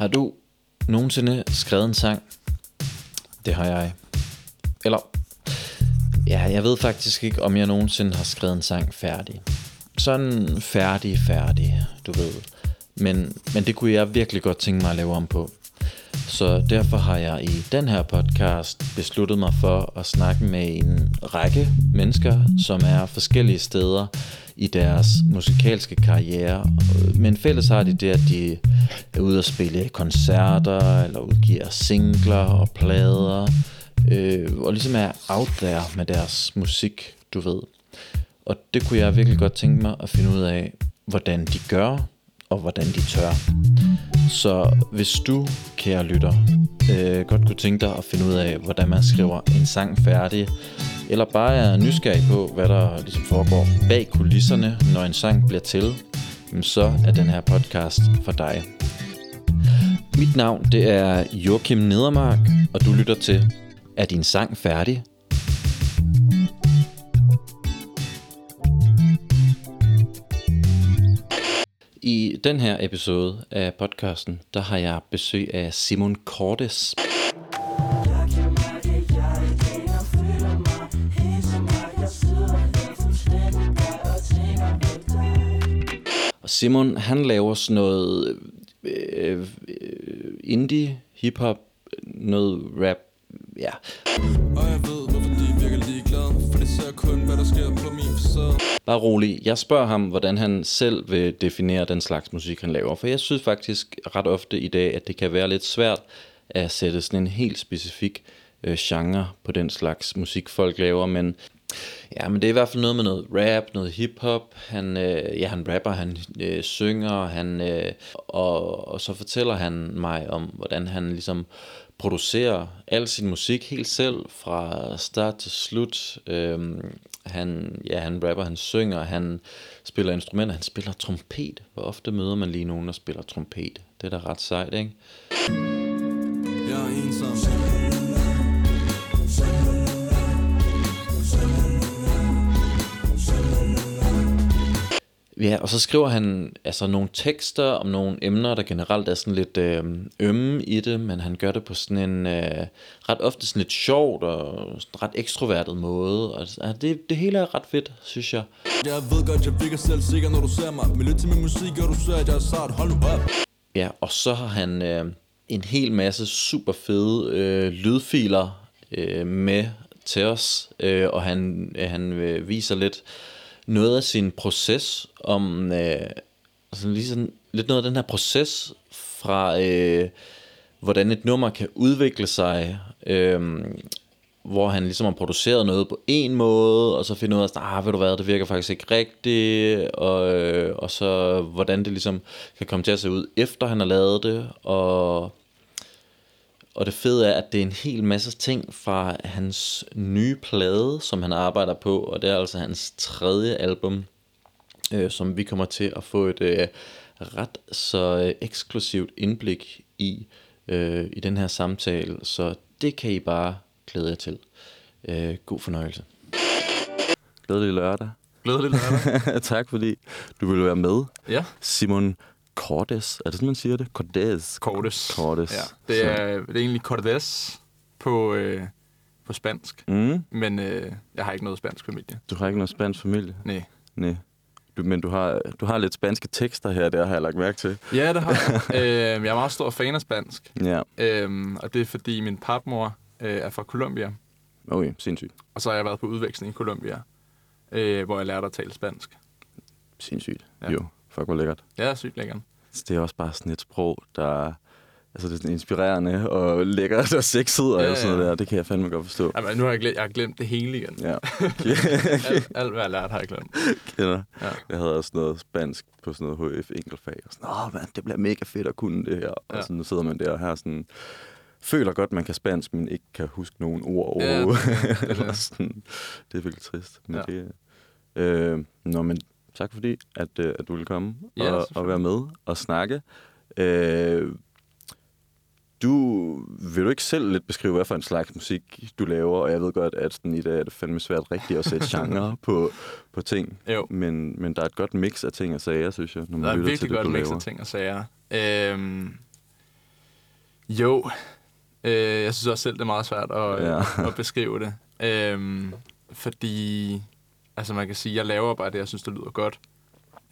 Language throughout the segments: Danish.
Har du nogensinde skrevet en sang? Det har jeg. Eller, ja, jeg ved faktisk ikke, om jeg nogensinde har skrevet en sang færdig. Sådan færdig, færdig, du ved. Men, men det kunne jeg virkelig godt tænke mig at lave om på. Så derfor har jeg i den her podcast besluttet mig for at snakke med en række mennesker, som er forskellige steder i deres musikalske karriere. Men fælles har de det, at de er ude at spille koncerter, eller udgiver singler og plader, øh, og ligesom er out there med deres musik, du ved. Og det kunne jeg virkelig godt tænke mig at finde ud af, hvordan de gør, og hvordan de tør. Så hvis du, kære lytter, øh, godt kunne tænke dig at finde ud af, hvordan man skriver en sang færdig, eller bare er nysgerrig på, hvad der ligesom foregår bag kulisserne, når en sang bliver til, så er den her podcast for dig. Mit navn det er Joachim Nedermark, og du lytter til Er din sang færdig? I den her episode af podcasten, der har jeg besøg af Simon Cortes. Simon, han laver sådan noget øh, øh, indie, hiphop, noget rap, ja. Og jeg ved, hvorfor de virker ligeglade For det ser kun, hvad der sker på min facade Bare rolig. Jeg spørger ham, hvordan han selv vil definere den slags musik, han laver. For jeg synes faktisk ret ofte i dag, at det kan være lidt svært at sætte sådan en helt specifik øh, genre på den slags musik, folk laver. Men ja, men det er i hvert fald noget med noget rap, noget hiphop. Han, øh, ja, han rapper, han øh, synger, han, øh, og, og så fortæller han mig om, hvordan han ligesom producerer al sin musik helt selv fra start til slut. Øhm, han, ja, han rapper, han synger, han spiller instrumenter, han spiller trompet. Hvor ofte møder man lige nogen, der spiller trompet? Det er da ret sejt, ikke? Jeg er ensom Ja, og så skriver han altså nogle tekster om nogle emner, der generelt er sådan lidt øh, ømme i det, men han gør det på sådan en øh, ret ofte sådan lidt sjovt og sådan ret ekstrovertet måde. Og altså, det, det hele er ret fedt, synes jeg. Jeg ved godt, jeg virker selv sikker, når du ser mig Men lyt til min musik, og du ser, at jeg er sart Hold nu op Ja, og så har han øh, en hel masse super fede øh, lydfiler øh, med til os, øh, og han, øh, han øh, viser lidt noget af sin proces om, øh, altså ligesom, lidt noget af den her proces fra, øh, hvordan et nummer kan udvikle sig, øh, hvor han ligesom har produceret noget på en måde, og så finder ud af, ah, ved du hvad, det virker faktisk ikke rigtigt, og, øh, og så hvordan det ligesom kan komme til at se ud, efter han har lavet det, og, og det fede er, at det er en hel masse ting fra hans nye plade, som han arbejder på, og det er altså hans tredje album, øh, som vi kommer til at få et øh, ret så øh, eksklusivt indblik i, øh, i den her samtale, så det kan I bare glæde jer til. Øh, god fornøjelse. Glædelig lørdag. Glædelig lørdag. tak fordi du ville være med. ja, Simon Cordes, er det sådan, man siger det? Cordes. Cordes. Cordes. Ja, det er, det er egentlig Cordes på, øh, på spansk. Mm. Men øh, jeg har ikke noget spansk familie. Du har ikke noget spansk familie? Nej. Nej. Du, men du har, du har lidt spanske tekster her, der har jeg lagt mærke til. Ja, det har jeg. øh, jeg er meget stor fan af spansk. Ja. Øh, og det er fordi min papmor øh, er fra Colombia. Okay, sindssygt. Og så har jeg været på udveksling i Colombia, øh, hvor jeg lærte at tale spansk. Sindssygt. Ja. Jo, fuck hvor lækkert. Ja, sygt lækkert. Så det er også bare sådan et sprog, der... Altså, det er sådan inspirerende og lækkert og sexet og Ja, ja, sådan noget ja. der. Det kan jeg fandme godt forstå. Jamen, nu har jeg glemt, jeg har glemt det hele igen. Ja. alt, alt, hvad jeg lærte, har jeg glemt. Kender. Ja. Jeg havde også noget spansk på sådan noget HF enkeltfag. Og sådan, åh man, det bliver mega fedt at kunne det her. Og Ja. sådan, nu sidder man der og her sådan, føler godt, man kan spansk, men ikke kan huske nogen ord Ja, overhovedet. det er det. Eller sådan. det er virkelig trist. Men Ja. det, øh, nå, men tak fordi, at, øh, at du ville komme Ja, og, og være med og snakke. Øh, du, vil du ikke selv lidt beskrive, hvad for en slags musik du laver? Og jeg ved godt, at sådan i dag er det fandme svært rigtigt at sætte genre på, på ting. Jo. Men, men der er et godt mix af ting og sager, synes jeg, når man Der er lytter virkelig til det, godt du mix laver. af ting og sager. Øhm, Jo, øh, jeg synes også selv, det er meget svært at, Ja. at beskrive det. Øhm, fordi, altså man kan sige, jeg laver bare det, jeg synes, der lyder godt.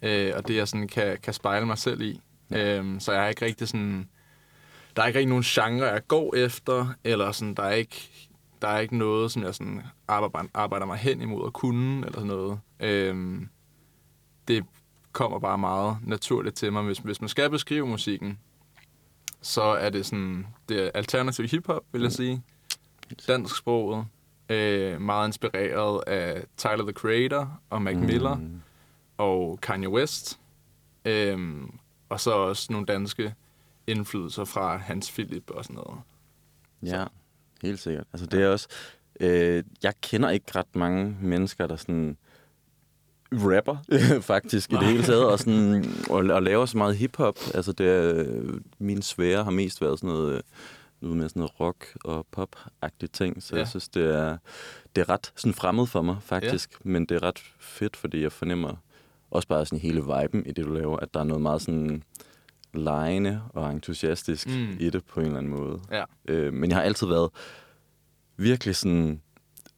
Øh, og det, jeg sådan kan, kan spejle mig selv i. Øhm, så jeg er ikke rigtig sådan... Der er ikke rigtig nogen genre, jeg går efter, eller sådan, der er ikke, der er ikke noget, som jeg sådan arbejder, arbejder mig hen imod at kunne, eller sådan noget. Øhm, det kommer bare meget naturligt til mig. Hvis, hvis man skal beskrive musikken, så er det sådan, det er alternativ hiphop, vil jeg sige. Dansk sproget. Øh, meget inspireret af Tyler, the Creator og Mac Miller Mm. og Kanye West. Øhm, og så også nogle danske indflydelser fra Hans Philip og sådan noget. Ja, helt sikkert. Altså det er også... Øh, jeg kender ikke ret mange mennesker, der sådan rapper, faktisk, i det hele taget, og, sådan, og, og laver så meget hiphop. Altså, det er, min svære har mest været sådan noget, øh, noget med sådan noget rock- og pop-agtige ting, så ja. Jeg synes, det er, det er ret sådan fremmed for mig, faktisk. Ja. Men det er ret fedt, fordi jeg fornemmer også bare sådan hele viben i det, du laver, at der er noget meget sådan lejende og entusiastisk mm. I det på en eller anden måde. Ja. Øh, men jeg har altid været virkelig sådan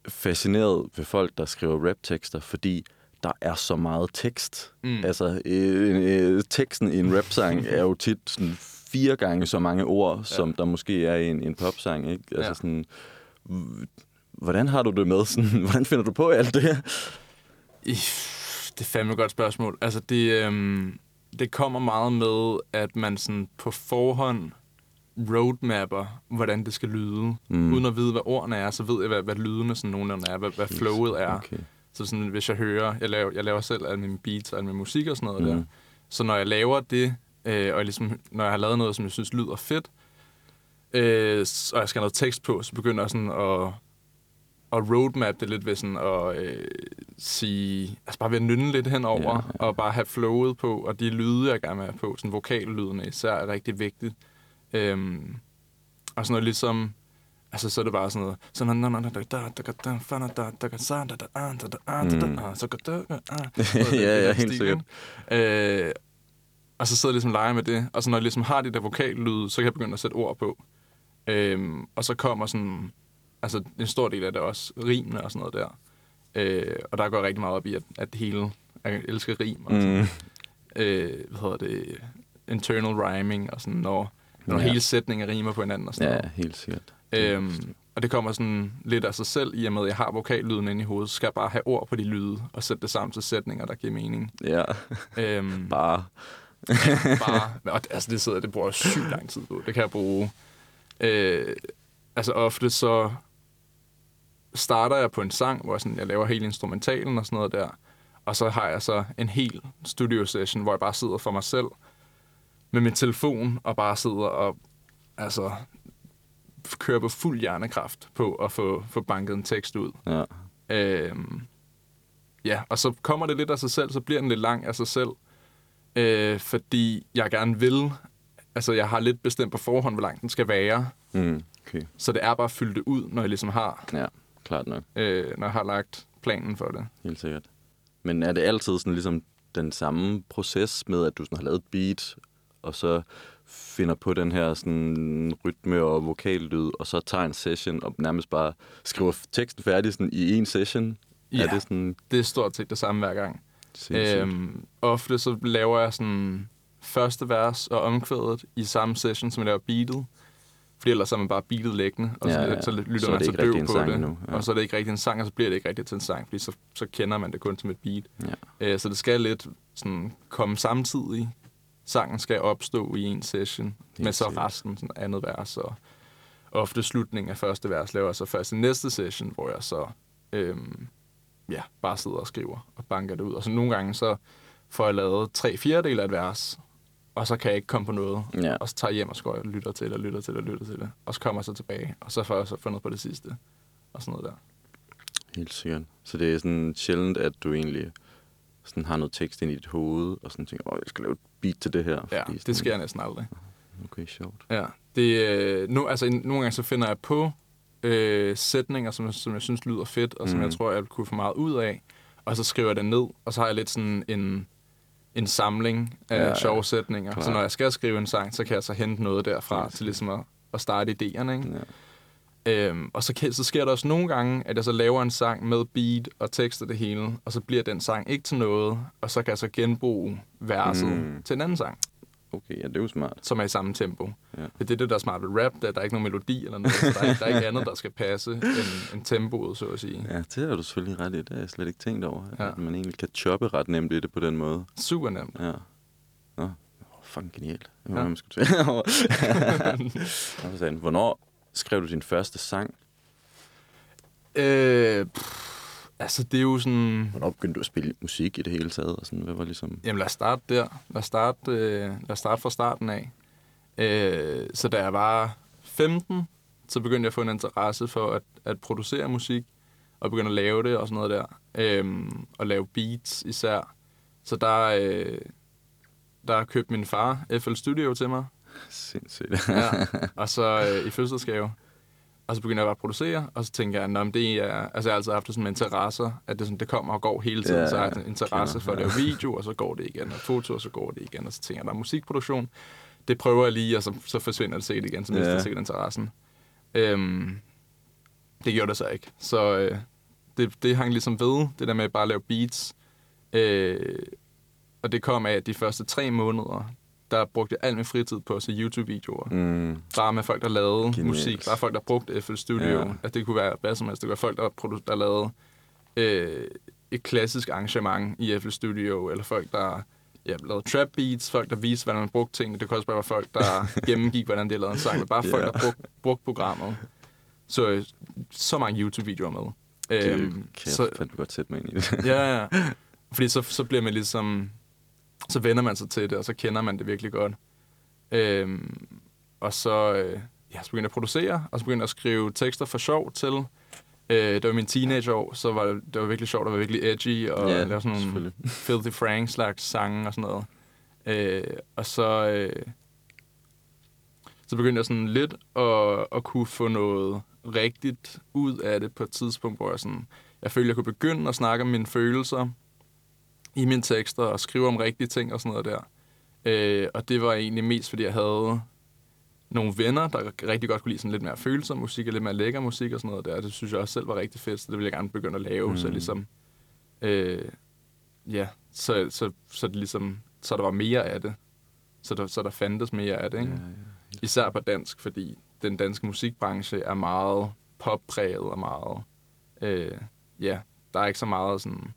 fascineret ved folk, der skriver raptekster, fordi der er så meget tekst. Mm. Altså, øh, øh, teksten i en rapsang er jo tit sådan fire gange så mange ord, ja. som der måske er i en, en popsang, ikke? Altså Ja. sådan, hvordan har du det med? Sådan, hvordan finder du på alt det her? Det er fandme et godt spørgsmål. Altså, det, øhm, det kommer meget med, at man sådan på forhånd roadmapper, hvordan det skal lyde. Mm. Uden at vide, hvad ordene er, så ved jeg, hvad, hvad lydene sådan nogenlunde er, hvad, hvad flowet er. Okay. Så sådan, hvis jeg hører, jeg laver, jeg laver selv alle mine beats og alle min musik og sådan noget mm. der. Så når jeg laver det, øh, og ligesom, når jeg har lavet noget, som jeg synes lyder fedt, øh, og jeg skal have noget tekst på, så begynder jeg sådan at, at roadmap det lidt ved sådan at øh, sige, altså bare ved at nynne lidt henover, Ja, ja, og bare have flowet på, og de lyde, jeg gerne vil have på, sådan vokallydene især er rigtig vigtigt. Øhm, og sådan noget ligesom, altså så er det bare sådan noget, sådan noget, Ja, ja, helt sikkert. Øh, og så sidder jeg ligesom og leger med det, og så når jeg ligesom har de der vokallyde, så kan jeg begynde at sætte ord på. Øhm, og så kommer sådan, altså en stor del af det også, rimene og sådan noget der. Øh, og der går jeg rigtig meget op i, at, at det hele, jeg elsker rim og sådan, Mm. øh, hvad hedder det, internal rhyming og sådan, når, når ja. hele sætninger rimer på hinanden og sådan Ja, noget. helt sikkert. Øhm, og det kommer sådan lidt af sig selv, i og med, at jeg har vokallyden inde i hovedet, så skal jeg bare have ord på de lyde, og sætte det sammen til sætninger, der giver mening. Ja, Øhm, bare. Bare, og det- altså det sidder, det bruger jeg sygt lang tid på. Det kan jeg bruge. Øh, altså ofte så starter jeg på en sang, hvor sådan, jeg laver hele instrumentalen og sådan noget der. Og så har jeg så en hel studio session, hvor jeg bare sidder for mig selv med min telefon og bare sidder og altså kører på fuld hjernekraft på at få, få banket en tekst ud. Ja. Øhm, ja, og så kommer det lidt af sig selv, så bliver den lidt lang af sig selv. Øh, fordi jeg gerne vil, altså jeg har lidt bestemt på forhånd, hvor lang den skal være. Mm. Okay. Så det er bare at fylde det ud, når jeg ligesom har, Ja, klart nok. øh, når jeg har lagt planen for det. Helt sikkert. Men er det altid sådan ligesom den samme proces med, at du sådan har lavet et beat, og så finder på den her sådan rytme og vokallyd, og så tager en session og nærmest bare skriver teksten færdig sådan i en session? Ja. Er det sådan Det er stort set det samme hver gang. Øhm, ofte så laver jeg sådan første vers og omkvædet i samme session, som jeg laver beatet. Fordi ellers er man bare beatet liggende, og så, Ja, ja, ja. så lytter Så man så døv på det. ja. Og så er det ikke rigtig en sang, og så bliver det ikke rigtig til en sang, fordi så, så kender man det kun som et beat. Ja. Øh, så det skal lidt sådan komme samtidig. Sangen skal opstå i en session, med så resten sådan andet vers. Og ofte slutningen af første vers laver jeg så først i næste session, hvor jeg så øhm, ja, bare sidder og skriver og banker det ud. Og så nogle gange så får jeg lavet tre fjerdedel af et vers, og så kan jeg ikke komme på noget. Ja. Og så tager jeg hjem og skøjer og lytter til det, og lytter til det, og lytter til det. Og så kommer jeg så tilbage, og så får jeg så fundet på det sidste. Og sådan noget der. Helt sikkert. Så det er sådan sjældent, at du egentlig sådan har noget tekst ind i dit hoved, og sådan tænker, åh, jeg skal lave et beat til det her. Ja, fordi det sådan- sker næsten aldrig. Okay, sjovt. Ja, det, øh, nu, altså, nogle gange så finder jeg på øh, sætninger, som, som jeg synes lyder fedt, og som Mhm. jeg tror, jeg kunne få meget ud af. Og så skriver jeg det ned, og så har jeg lidt sådan en, en samling af Ja, sjove sætninger. Klart. Så når jeg skal skrive en sang, så kan jeg så hente noget derfra Helt til ligesom at, at starte idéerne, ikke? Ja. Øhm, og så, så sker der også nogle gange, at jeg så laver en sang med beat og tekst og det hele, og så bliver den sang ikke til noget, og så kan jeg så genbruge verset Mm. mm. til en anden sang, Okay, ja, det er jo smart. som er i samme tempo. Ja. Det er det, der er smart ved rap, det er, der er ikke nogen melodi eller noget, så der er, ikke- der er ikke andet, der skal passe end, end tempoet, så at sige. Ja, det har du selvfølgelig ret i. Det har jeg slet ikke tænkt over. Ja. At man egentlig kan choppe ret nemt i det på den måde. Super nemt. Ja. Nå, oh, fucking genialt. Det var, Ja. man skulle for satan. Hvornår skrev du din første sang? Øh, pff, altså, det er jo sådan... Hvornår begyndte du at spille musik i det hele taget? Og sådan, hvad var ligesom... Jamen lad os starte der. Lad os starte, øh, lad os starte fra starten af. Øh, så da jeg var 15, så begyndte jeg at få en interesse for at, at producere musik, og begynde at lave det og sådan noget der. Øh, og lave beats især. Så der, øh, der købte min far FL Studio til mig, Sindssygt. ja. og så øh, i fødselsdagsgave. Og så begyndte jeg bare at producere, og så tænkte jeg, men det er, altså jeg har altid haft sådan med interesser, at det, sådan, det kommer og går hele tiden, Ja, ja, så jeg har ja. en interesse Kender, for at ja. lave video, og så går det igen, og foto, og så går det igen, og så tænker jeg, der er musikproduktion, det prøver jeg lige, og så, så forsvinder det sikkert igen, så mister Ja. jeg sikkert interessen. Øhm, det gjorde det så ikke, så øh, det, det hang ligesom ved, det der med bare at lave beats, øh, og det kom af, at de første tre måneder, der brugte al min fritid på at se YouTube-videoer Mm, bare med folk, der lavede Genialt. Musik. Bare folk, der brugte FL Studio. Ja. At det kunne være hvad som helst. Det kunne være folk, der, produ- der lavede øh, et klassisk arrangement i FL Studio. Eller folk, der ja, lavede trap beats. Folk, der viste, hvordan man brugte tingene. Det kunne også bare være folk, der gennemgik, hvordan de lavede en sang. Men bare folk, Ja. der brugte, brugte programmet. Så, øh, så mange YouTube-videoer med. Øhm, kan jeg så, fandme godt sætte mig ind i det. ja, ja. Fordi så, så bliver man ligesom... Så vender man sig til det, og så kender man det virkelig godt. Øhm, og så, øh, ja, så begyndte jeg at producere, og så begyndte jeg at skrive tekster for sjov til. Øh, det var min teenageår, så var det, det var virkelig sjovt, det var virkelig edgy, og Ja, lave sådan nogle. Filthy Frank-slags sange og sådan noget. Øh, og så, øh, så begyndte jeg sådan lidt at, at kunne få noget rigtigt ud af det på et tidspunkt, hvor jeg sådan, jeg følte, jeg kunne begynde at snakke om mine følelser i mine tekster og skrive om rigtige ting og sådan noget der. Øh, og det var egentlig mest, fordi jeg havde nogle venner, der rigtig godt kunne lide sådan lidt mere følsom musik og lidt mere lækker musik og sådan noget der. Det synes jeg også selv var rigtig fedt, så det ville jeg gerne begynde at lave. Mm. Så ligesom, øh, ja, så, så, så, det ligesom, så der var mere af det. Så der, så der fandtes mere af det, ikke? Ja, ja. Især på dansk, fordi den danske musikbranche er meget poppræget og meget... Øh, ja, der er ikke så meget sådan...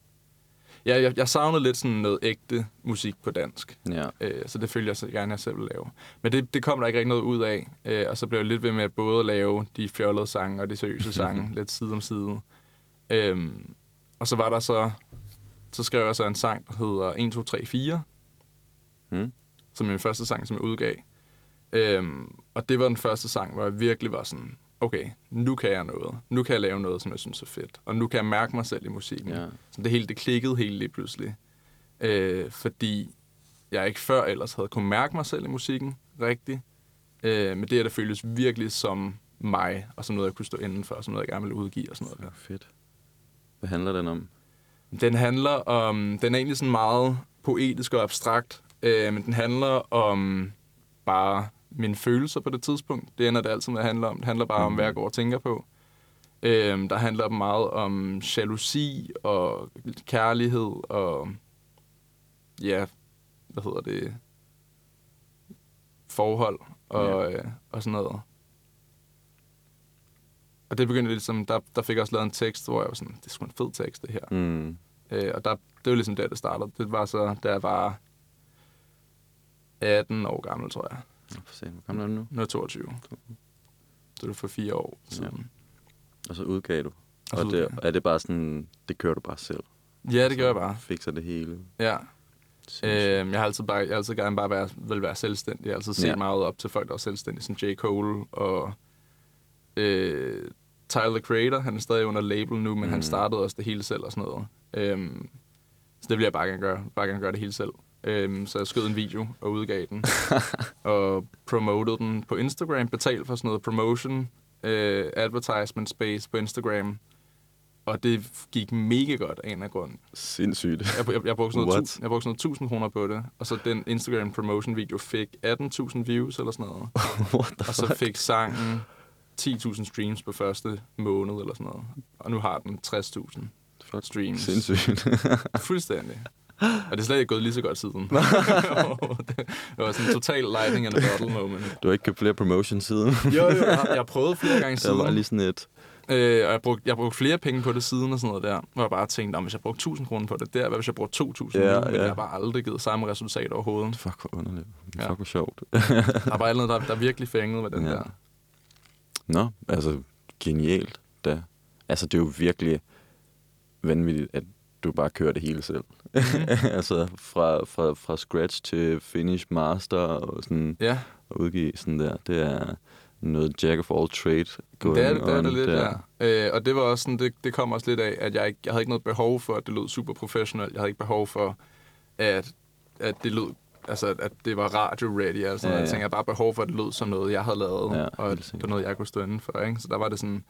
Ja, jeg, jeg savnede lidt sådan noget ægte musik på dansk. ja. Øh, så det følger jeg så gerne, jeg selv vil lave. Men det, det kom der ikke rigtig noget ud af. Øh, og så blev jeg lidt ved med at både lave de fjollede sange og de seriøse sange lidt side om side. Øhm, og så var der så... Så skrev jeg så en sang, der hedder 1, 2, 3, 4 Mm. som min første sang, som jeg udgav. Øhm, og det var den første sang, hvor jeg virkelig var sådan, okay, nu kan jeg noget. Nu kan jeg lave noget, som jeg synes er fedt. Og nu kan jeg mærke mig selv i musikken. Ja. Så det hele, det klikkede helt lige pludselig. Øh, fordi jeg ikke før ellers havde kunne mærke mig selv i musikken rigtigt. Øh, men det her, der føltes virkelig som mig, og som noget, jeg kunne stå indenfor, og som noget, jeg gerne ville udgive og sådan noget der. Fedt. Hvad handler den om? Den handler om... Den er egentlig sådan meget poetisk og abstrakt, øh, men den handler om bare mine følelser på det tidspunkt. Det ender det altid med at handle om. Det handler bare mm. om, hvad jeg går og tænker på. Øh, der handler meget om jalousi og kærlighed og... Ja, hvad hedder det? Forhold og, øh, og sådan noget. Og det begyndte ligesom, der, der fik jeg også lavet en tekst, hvor jeg var sådan, det er sgu en fed tekst, det her. Mm. Øh, og der, det var ligesom der, det startede. Det var så, da jeg var 18 år gammel, tror jeg. Hvor gammel er du nu? Nu er jeg 22. Så det var for fire år siden. Og så udgav du. Og Og, det, er det bare sådan, det kører du bare selv? Ja, ja det gør jeg bare. Fikser det hele? Ja. Sindssygt. Øh, jeg har altid, bare, jeg har altid gerne bare være, vil være selvstændig. Jeg har altid set Ja. ja. meget op til folk, der er selvstændige, som J. Cole og øh, Tyler, the Creator. Han er stadig under label nu, men mm. han startede også det hele selv og sådan noget. Øhm, så det vil jeg bare gerne gøre. Bare gerne gøre det hele selv. Øhm, så jeg skød en video og udgav den. og promotede den på Instagram. Betalt for sådan noget promotion, øh, advertisement space på Instagram. Og det gik mega godt af en af grunden. Sindssygt. Jeg, jeg, jeg, brugte sådan noget, tu, jeg brugte sådan noget 1000 kroner på det, og så den Instagram promotion video fik 18.000 views eller sådan noget. What the Og så fuck? fik sangen 10.000 streams på første måned eller sådan noget. Og nu har den 60.000 Fuck. streams. Sindssygt. Fuldstændig. Og det er slet ikke gået lige så godt siden. det var sådan en total lightning in a bottle moment. Du har ikke købt flere promotion siden? Jo, jo, jeg jeg prøvet flere gange Der siden. var lige sådan et... Øh, og jeg brugte, jeg brugte flere penge på det siden og sådan noget der. Hvor jeg bare tænkte, om hvis jeg brugte 1000 kroner på det der, hvad hvis jeg brugte 2000 Ja, ja? Men ja. jeg har bare aldrig givet samme resultat overhovedet. Fuck, hvor underligt. Ja. Fuck, hvor sjovt. Der er bare noget, der, der virkelig fængede med den Ja. der. Nå, altså genialt da. Altså det er jo virkelig vanvittigt, at du bare kører det hele selv. Mhm. altså fra, fra, fra scratch til finish master og sådan Ja, at udgive sådan der. Det er noget jack of all trade going det er det, det, er det lidt, der. ja. Øh, og det var også sådan, det, det kom også lidt af, at jeg, ikke, jeg havde ikke noget behov for, at det lød super professionelt. Jeg havde ikke behov for, at, at det lød altså, at det var radio-ready. Altså, Ja, ja. Jeg tænkte, jeg bare behov for, at det lød som noget, jeg havde lavet, Ja, og det var noget, jeg kunne stå inden for. Ikke? Så der var det sådan,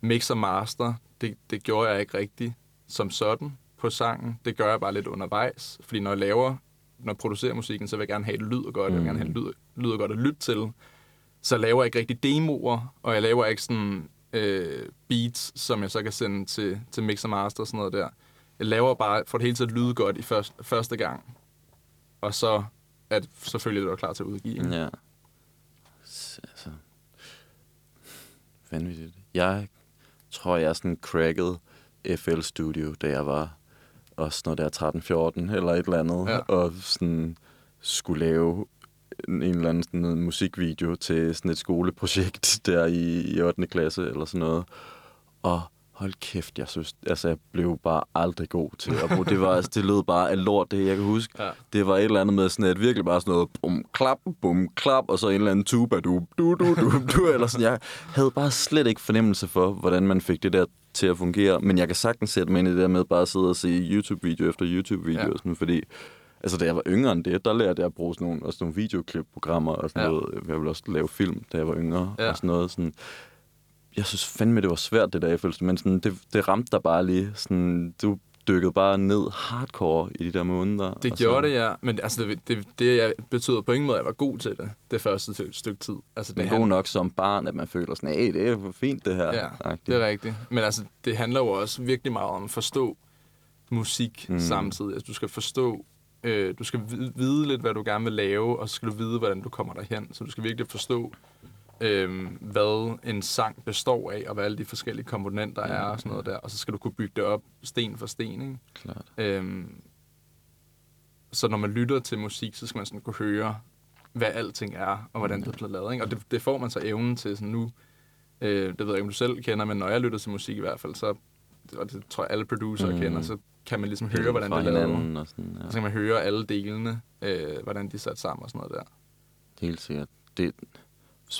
mix og master, det, det gjorde jeg ikke rigtigt som sådan på sangen. Det gør jeg bare lidt undervejs, fordi når jeg laver, når jeg producerer musikken, så vil jeg gerne have, at det lyder godt, jeg vil gerne have, at det lyder, lyder godt at lytte til. Så jeg laver ikke rigtig demoer, og jeg laver ikke sådan øh, beats, som jeg så kan sende til, til mix og master og sådan noget der. Jeg laver bare, for det hele til at lyde godt i første, første gang. Og så at selvfølgelig det var klar til at udgive. ikke? Ja. Altså, vanvittigt. Jeg tror, jeg sådan crackede FL Studio, da jeg var også når det er 13-14 eller et eller andet, Ja. og sådan skulle lave en, en eller anden sådan en musikvideo til sådan et skoleprojekt der i, i 8. klasse eller sådan noget. Og hold kæft, jeg synes, altså jeg blev bare aldrig god til at bruge. Det var, altså, det lød bare af lort, det jeg kan huske. Ja. Det var et eller andet med sådan et virkelig bare sådan noget bum, klap, bum, klap, og så en eller anden tuba, du, du, du, du, du, eller sådan. Jeg havde bare slet ikke fornemmelse for, hvordan man fik det der til at fungere. Men jeg kan sagtens sætte mig ind i det der med bare at sidde og se YouTube-video efter YouTube-video, Ja. sådan, fordi Altså, da jeg var yngre end det, der lærte jeg at bruge sådan nogle, også nogle videoklip-programmer og sådan ja. noget. Jeg ville også lave film, da jeg var yngre Ja. og sådan noget. Sådan. Jeg synes fandme, det var svært, det der, følte. Men sådan, det, det ramte dig bare lige. Sådan, du dykkede bare ned hardcore i de der måneder. Det gjorde så, det, ja. Men altså, det, det, det jeg betyder på ingen måde, at jeg var god til det, det første stykke, tid. Altså, det Men han- god nok som barn, at man føler sådan, hey, det er fint det her. Ja, agtigt. det er rigtigt. Men altså, det handler jo også virkelig meget om at forstå musik mm. Samtidig. Altså, du skal forstå, øh, du skal vide, vide lidt, hvad du gerne vil lave, og så skal du vide, hvordan du kommer derhen. Så du skal virkelig forstå, øh, hvad en sang består af, og hvad alle de forskellige komponenter er, og sådan noget der. Og så skal du kunne bygge det op sten for sten, ikke? Klart. Øhm, så når man lytter til musik, så skal man sådan kunne høre, hvad alting er, og hvordan det er blevet lavet. Ikke? Og det, det får man så evnen til sådan nu. Øh, det ved jeg ikke, om du selv kender, men når jeg lytter til musik i hvert fald, så, og det tror jeg alle producer mm. Kender, så kan man ligesom høre, hvordan det er lavet. Og sådan, ja. Så kan man høre alle delene, øh, hvordan de er sat sammen og sådan noget der. Helt sikkert. Det,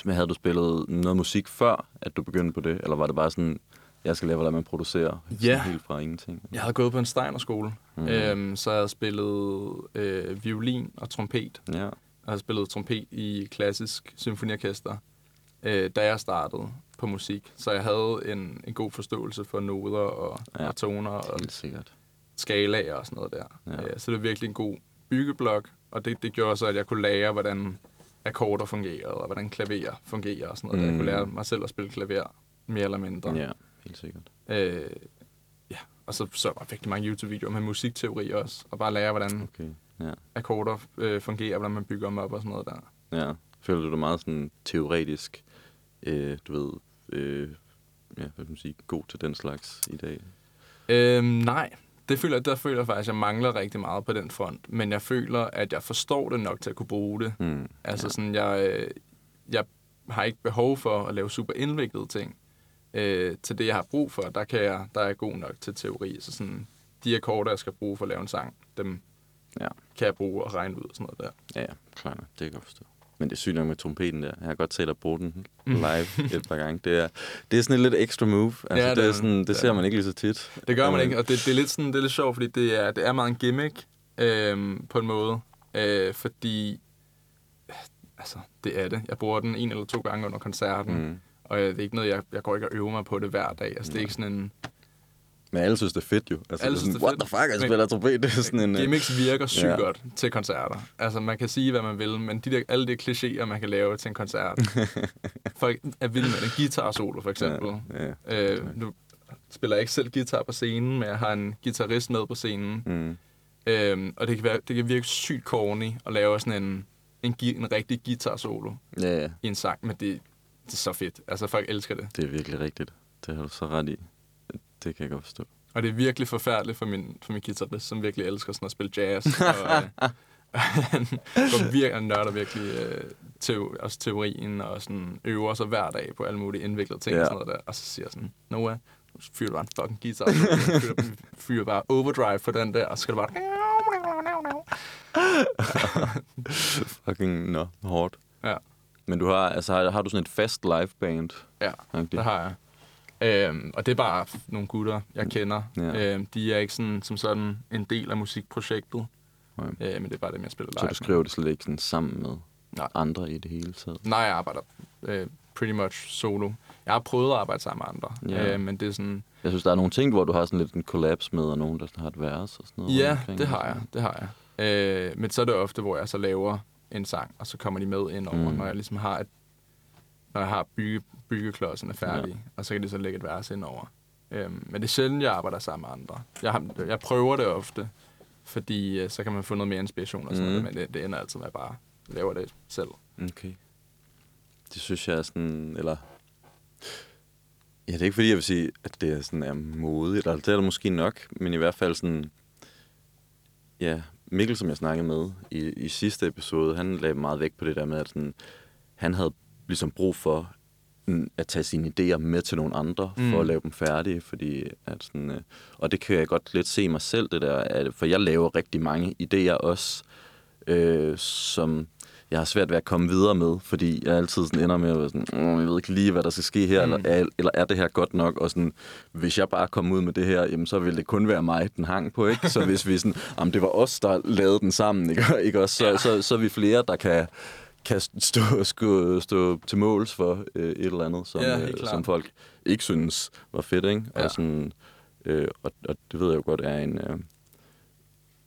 havde du spillet noget musik før, at du begyndte på det? Eller var det bare sådan, jeg skal lære, hvordan man producerer? Ja. Helt fra ingenting. Jeg havde gået på en Steiner-skole, mm. Øhm, så jeg havde spillet øh, violin og trompet. Ja. Jeg har spillet trompet i klassisk symfoniorkester, øh, da jeg startede på musik. Så jeg havde en, en god forståelse for noder og, ja. Og toner og sikkert. skalaer og sådan noget der. Ja. Øh, så det var virkelig en god byggeblok, og det, det gjorde så, at jeg kunne lære, hvordan akkorder fungerede, og hvordan klaver fungerer og sådan noget. Mm. Jeg kunne Mm. lære mig selv at spille klaver, mere eller mindre. Ja, helt sikkert. Øh, ja. Og så så jeg rigtig mange YouTube-videoer med musikteori også, og bare lære, hvordan Okay. Ja. akkorder øh, fungerer, hvordan man bygger dem op og sådan noget der. ja. Føler du dig meget sådan teoretisk, øh, du ved, øh, ja, hvad kan man sige, god til den slags i dag? Øhm, nej, det føler, der føler jeg faktisk, at jeg mangler rigtig meget på den front. Men jeg føler, at jeg forstår det nok til at kunne bruge det. Mm. Altså sådan, jeg, øh, jeg har ikke behov for at lave super indviklede ting. Øh, til det, jeg har brug for, der, kan jeg, der er jeg god nok til teori. Så sådan, de akkorder, jeg skal bruge for at lave en sang, dem Ja. kan jeg bruge og regne ud og sådan noget der. Ja, ja, klart. Det kan jeg forstå. Men det er sygt nok med trompeten der. Jeg har godt set dig bruge den Mm. live et par gange. Det er, det er sådan et lidt extra move. Altså, Ja, ja, det det, er er sådan, det. det ser man ikke lige så tit. Det gør man Øh, ikke, og det, det, er lidt sådan, det er lidt sjovt, fordi det er, det er meget en gimmick øhm, på en måde. Øh, fordi, altså, det er det. Jeg bruger den en eller to gange under koncerten. Mm. Og øh, det er ikke noget, jeg, jeg går ikke og øver mig på det hver dag. Altså, det er ikke sådan en... Men alle synes, det er fedt jo. Altså, Alle det er synes, sådan, det er what fedt. the fuck, jeg spiller trompet. Det er sådan en... øh, Gimmicks virker sygt Ja. godt til koncerter. Altså, man kan sige, hvad man vil, men de der, alle de klichéer, man kan lave til en koncert. Folk er vilde med en guitar solo, for eksempel. Ja, Ja. Øh, nu spiller jeg ikke selv guitar på scenen, men jeg har en guitarist med på scenen. Mm. Øhm, og det kan, være, det kan virke sygt corny at lave sådan en, en, en rigtig guitar solo Ja, ja. i en sang, men det, det er så fedt. Altså, folk elsker det. Det er virkelig rigtigt. Det har du så ret i. Det kan jeg godt forstå. Og det er virkelig forfærdeligt for min, for min guitarist, som virkelig elsker sådan at spille jazz. og, øh, han går virkelig, han nørder virkelig øh, teo, også teorien, og sådan øver sig hver dag på alle mulige indviklede ting Ja. og sådan noget der. Og så siger jeg sådan, Noah, nu fyrer du bare en fucking guitar. Fyrer, fyrer bare overdrive på den der, og så skal du bare... Fucking, nå, hårdt. Ja. Men du har, altså, har, har du sådan et fast liveband? Ja, det har jeg. Øhm, og det er bare nogle gutter, jeg kender. Ja. Øhm, de er ikke sådan, som sådan en del af musikprojektet. Nej. Øh, men det er bare dem, jeg spiller live Så du skriver det slet ikke sådan sammen med Nej. andre i det hele taget? Nej, jeg arbejder øh, pretty much solo. Jeg har prøvet at arbejde sammen med andre, Ja. øh, men det er sådan... Jeg synes, der er nogle ting, hvor du har sådan lidt en kollaps med, og nogen, der sådan har et vers og sådan noget. Ja, omkring det har jeg, det har jeg. Øh, men så er det ofte, hvor jeg så laver en sang, og så kommer de med ind over, mm. når jeg ligesom har et, når jeg har bygge, byggeklodserne færdige, Ja. og så kan de så lægge et vers ind over. Øhm, men det er sjældent, jeg arbejder sammen med andre. Jeg, har, jeg prøver det ofte, fordi øh, så kan man få noget mere inspiration og sådan Mm. noget, men det, det ender altid med, at jeg bare laver det selv. Okay. Det synes jeg er sådan, eller... Ja, det er ikke fordi, jeg vil sige, at det er sådan er modigt, eller det er der måske nok, men i hvert fald sådan... Ja, Mikkel, som jeg snakkede med i, i sidste episode, han lagde meget vægt på det der med, at sådan, han havde ligesom brug for mm, at tage sine idéer med til nogle andre, mm. for at lave dem færdige, fordi at sådan, øh, og det kan jeg godt lidt se mig selv, det der, at, for jeg laver rigtig mange idéer også, øh, som jeg har svært ved at komme videre med, fordi jeg altid sådan ender med at være sådan, mm, jeg ved ikke lige, hvad der skal ske her, mm. eller, er, eller er det her godt nok, og sådan, hvis jeg bare kommer ud med det her, jamen, så vil det kun være mig, den hang på, ikke? Så hvis vi sådan, jamen, det var os, der lavede den sammen, ikke? ikke også? Så, så, så er vi flere, der kan, kan stå, stå, stå til måls for øh, et eller andet, som, Ja, øh, som folk ikke synes var fedt, ikke? Ja. Og, sådan, øh, og, og det ved jeg jo godt er en... Øh,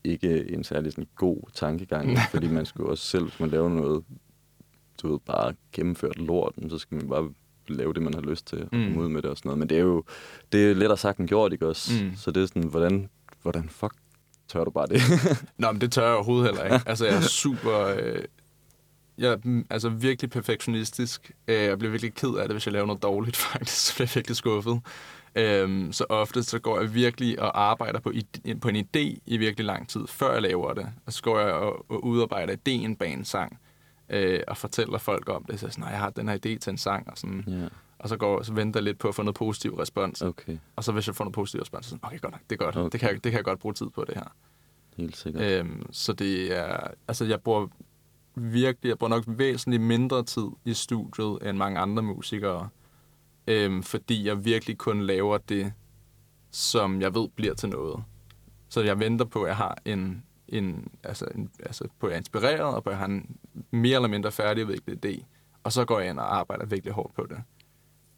ikke en særlig sådan, god tankegang, fordi man skulle også selv, hvis man laver noget, du ved, bare gennemført lorten, så skal man bare lave det, man har lyst til, og Mm. komme ud med det og sådan noget. Men det er jo det er lettere sagt end gjort, ikke også? Mm. Så det er sådan, hvordan, hvordan fuck tør du bare det? Nå, men det tør jeg overhovedet heller ikke. Altså, jeg er super... Øh, jeg er altså virkelig perfektionistisk. Øh, jeg bliver virkelig ked af det, hvis jeg laver noget dårligt, faktisk. Så bliver jeg virkelig skuffet. Øhm, så ofte så går jeg virkelig og arbejder på, ide- på en idé i virkelig lang tid, før jeg laver det. Og så går jeg og, og udarbejder idéen bag en sang, øh, og fortæller folk om det. Så jeg sådan, "Nej, jeg har den her idé til en sang, og, sådan, ja, og så, går, så venter jeg lidt på at få noget positiv respons. okay. Og så hvis jeg får noget positiv respons, så er sådan, okay, godt nok, det er godt. Okay. Det, kan jeg, det kan jeg godt bruge tid på, det her. Helt sikkert. Øhm, så det er, altså jeg bruger virkelig, jeg bruger nok væsentligt mindre tid i studiet end mange andre musikere, øhm, fordi jeg virkelig kun laver det, som jeg ved bliver til noget. Så jeg venter på, at jeg har en, en, altså, en altså på at jeg er inspireret, og på at jeg har en mere eller mindre færdigudviklet idé, og så går jeg ind og arbejder virkelig hårdt på det.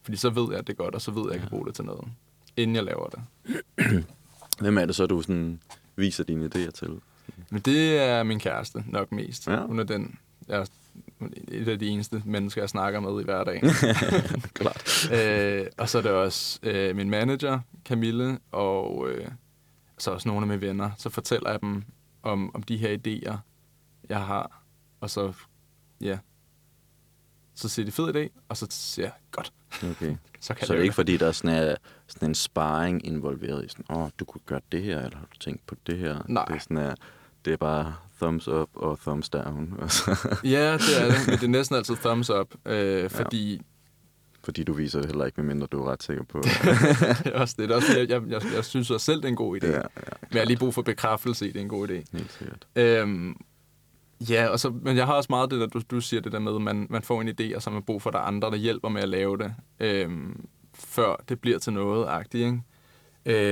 Fordi så ved jeg, at det er godt, og så ved jeg, at jeg kan bruge det til noget, inden jeg laver det. Hvem er det så, du sådan viser dine idéer til? Men det er min kæreste nok mest. Ja. Hun er den, jeg, er et af de eneste mennesker, jeg snakker med i hverdagen. Klart. øh, og så er det også øh, min manager, Camille, og øh, så også nogle af mine venner. Så fortæller jeg dem om, om de her idéer, jeg har. Og så, ja, så siger de fed idé, og så siger jeg, godt, Okay. så kan Så det er ikke, fordi der er sådan, er, sådan en sparring involveret i sådan, åh, oh, du kunne gøre det her, eller har du tænkt på det her? Nej. Det er, sådan, er, det er bare thumbs up og thumbs down. og så- Ja, det er det, men det er næsten altid thumbs up, øh, fordi fordi du viser det heller ikke, medmindre du er ret sikker på. det er også det. er også, jeg, jeg, jeg, jeg synes også selv, det er en god idé. ja, Ja. ja, Men jeg har lige brug for bekræftelse i, det er en god idé. helt sikkert. Øhm, ja, og så, men jeg har også meget det der, du, du siger det der med, at man, man får en idé, og så har man brug for, at der er andre, der hjælper med at lave det, øhm, før det bliver til noget agtigt, ikke?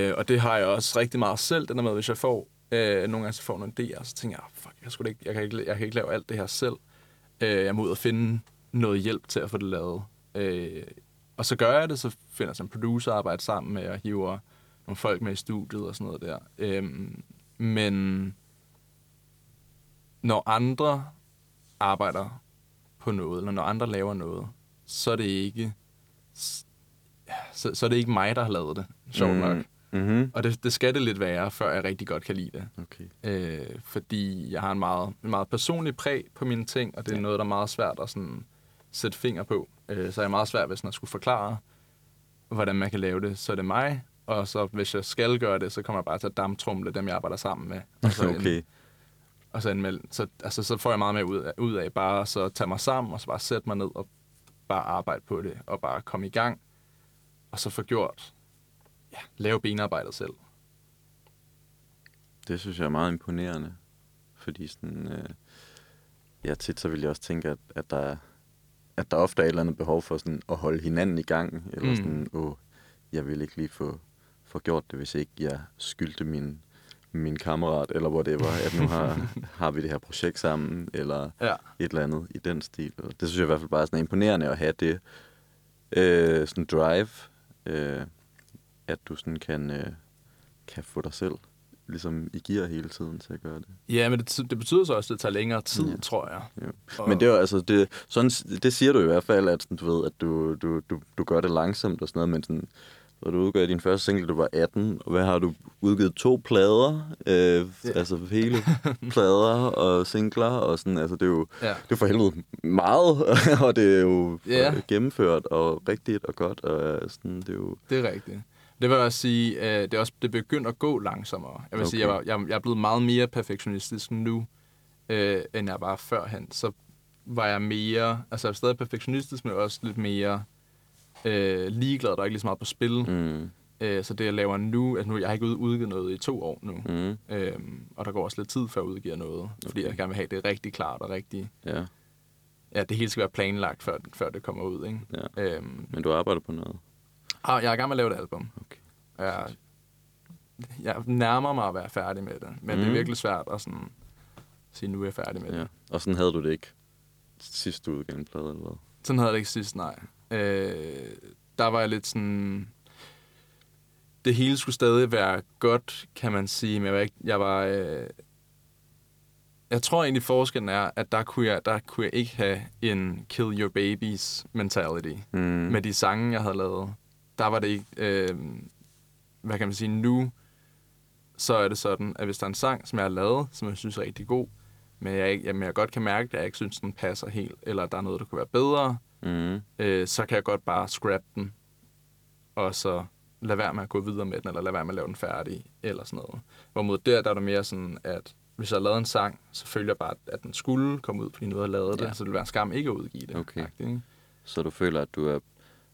Øh, og det har jeg også rigtig meget selv, det der med, hvis jeg får, øh, nogle gange så får jeg nogle idéer, så tænker jeg, "Ah, fuck, jeg, skulle ikke, jeg, kan ikke, jeg kan ikke lave alt det her selv. Øh, jeg må ud og finde noget hjælp til at få det lavet. Øh, og så gør jeg det, så finder jeg sådan en producer arbejde sammen med, og hiver nogle folk med i studiet og sådan noget der. Øhm, men når andre arbejder på noget, eller når andre laver noget, så er det ikke så, så er det ikke mig, der har lavet det, sjovt Mm. nok. Mm-hmm. Og det, det skal det lidt være, før jeg rigtig godt kan lide det. Okay. Øh, fordi jeg har en meget, en meget personlig præg på mine ting, og det er Ja. noget, der er meget svært at sådan, sætte finger på. Øh, så er jeg meget svært ved sådan, at skulle forklare, hvordan man kan lave det. Så er det mig, og så hvis jeg skal gøre det, så kommer jeg bare til at damptrumle dem, jeg arbejder sammen med. Og så, Okay. og så, indmeld, så, altså, så får jeg meget mere ud af, ud af bare så tage mig sammen, og så bare sætte mig ned og bare arbejde på det, og bare komme i gang, og så få gjort, ja, lave benarbejdet selv. Det synes jeg er meget imponerende. Fordi sådan, øh, ja, tit så vil jeg også tænke, at, at, der, er- at der ofte er et eller andet behov for sådan at holde hinanden i gang. Eller Mm. sådan, åh, jeg vil ikke lige få, få gjort det, hvis ikke jeg skyldte min, min kammerat, eller whatever, at nu har, har vi det her projekt sammen, eller Ja. et eller andet i den stil. Det synes jeg i hvert fald bare er sådan imponerende at have det øh, sådan drive, øh, at du sådan kan, øh, kan få dig selv ligesom i gear hele tiden til at gøre det. Ja, men det, det betyder så også, at det tager længere tid, Ja. ja. tror jeg. Og- Men det er altså, det, sådan, det siger du i hvert fald, at sådan, du ved, at du, du, du, du gør det langsomt og sådan noget, men sådan, hvor du udgav din første single, du var 18, og hvad har du udgivet? To plader, øh, Ja. altså hele plader og singler, og sådan, altså det er jo, Ja. det er for helvede meget, og det er jo Ja. gennemført og rigtigt og godt, og sådan, det er jo, Det er rigtigt. Det vil jeg også sige, at det er også det er begyndt at gå langsommere. Jeg vil okay. sige, jeg, var, jeg, jeg er blevet meget mere perfektionistisk nu, øh, end jeg var førhen. Så var jeg mere, altså jeg er stadig perfektionistisk, men også lidt mere øh, ligeglad. Der er ikke lige så meget på spil. Mm. Øh, så det, jeg laver nu, altså nu, jeg har ikke ud- udgivet noget i to år nu. Mm. Øhm, og der går også lidt tid, før jeg udgiver noget. Fordi Okay. jeg gerne vil have det rigtig klart og rigtig... ja, Ja, det hele skal være planlagt, før, før det kommer ud, ikke? ja. Øhm, Men du arbejder på noget? Ah, jeg er i gang med at lave et album. Okay. Jeg, jeg nærmer mig at være færdig med det, men mm. det er Mm. virkelig svært at sådan, sige, nu er jeg færdig med Ja. det. Og sådan havde du det ikke sidst du udgav en plade, eller hvad? Sådan havde jeg det ikke sidst, nej. Øh, der var jeg lidt sådan... Det hele skulle stadig være godt, kan man sige, men jeg var ikke... Jeg var... Øh, jeg tror egentlig, forskellen er, at der kunne, jeg, der kunne jeg ikke have en kill your babies mentality. Mm. med de sange, jeg havde lavet, der var det ikke... Øh, hvad kan man sige? Nu, så er det sådan, at hvis der er en sang, som jeg har lavet, som jeg synes er rigtig god, men jeg, ikke, jamen, jeg godt kan mærke, at jeg ikke synes, den passer helt, eller der er noget, der kunne være bedre, Mm. øh, så kan jeg godt bare scrap den, og så lade være med at gå videre med den, eller lade være med at lave den færdig, eller sådan noget. Hvorimod der, der er det mere sådan, at hvis jeg har lavet en sang, så følger jeg bare, at den skulle komme ud, fordi nu har lavet det, Ja. så det ville være en skam ikke at udgive det. Okay. ikke? Så du føler, at du er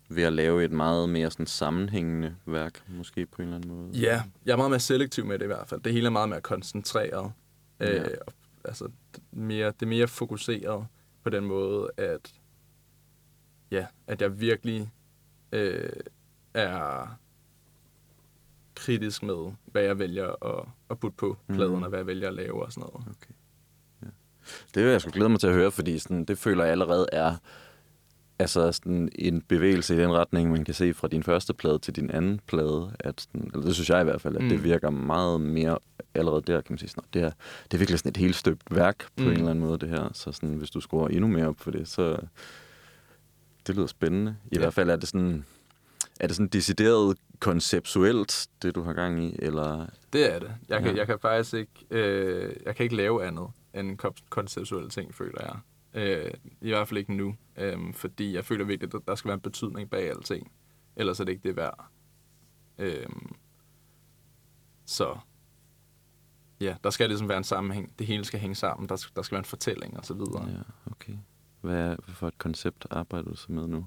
ved at lave et meget mere sådan sammenhængende værk, måske på en eller anden måde? Ja, jeg er meget mere selektiv med det i hvert fald. Det hele er meget mere koncentreret. Ja. Øh, altså, mere, det er mere fokuseret på den måde, at, ja, at jeg virkelig øh, er kritisk med, hvad jeg vælger at, at putte på Mhm. og hvad jeg vælger at lave og sådan noget. Okay. Ja. Det vil jeg sgu glæde mig til at høre, fordi sådan, det føler jeg allerede er altså sådan en bevægelse i den retning, man kan se fra din første plade til din anden plade. At sådan, eller det synes jeg i hvert fald, at mm. det virker meget mere allerede der, kan man sige. Sådan, det, er, det er virkelig sådan et helt støbt værk på Mm. en eller anden måde, det her. Så sådan, hvis du skruer endnu mere op for det, så det lyder spændende. I Ja. hvert fald er det sådan, er det sådan decideret konceptuelt, det du har gang i, eller... Det er det. Jeg kan, Ja. jeg kan faktisk ikke, øh, jeg kan ikke lave andet end kon- konceptuelle ting, føler jeg. Øh, I hvert fald ikke nu, øh, fordi jeg føler virkelig, at der skal være en betydning bag alting. Ellers er det ikke det værd. Øh, så ja, der skal ligesom være en sammenhæng. Det hele skal hænge sammen. Der skal, der skal være en fortælling og så videre. Ja, okay. Hvad, er, hvad for et koncept arbejder du så med nu?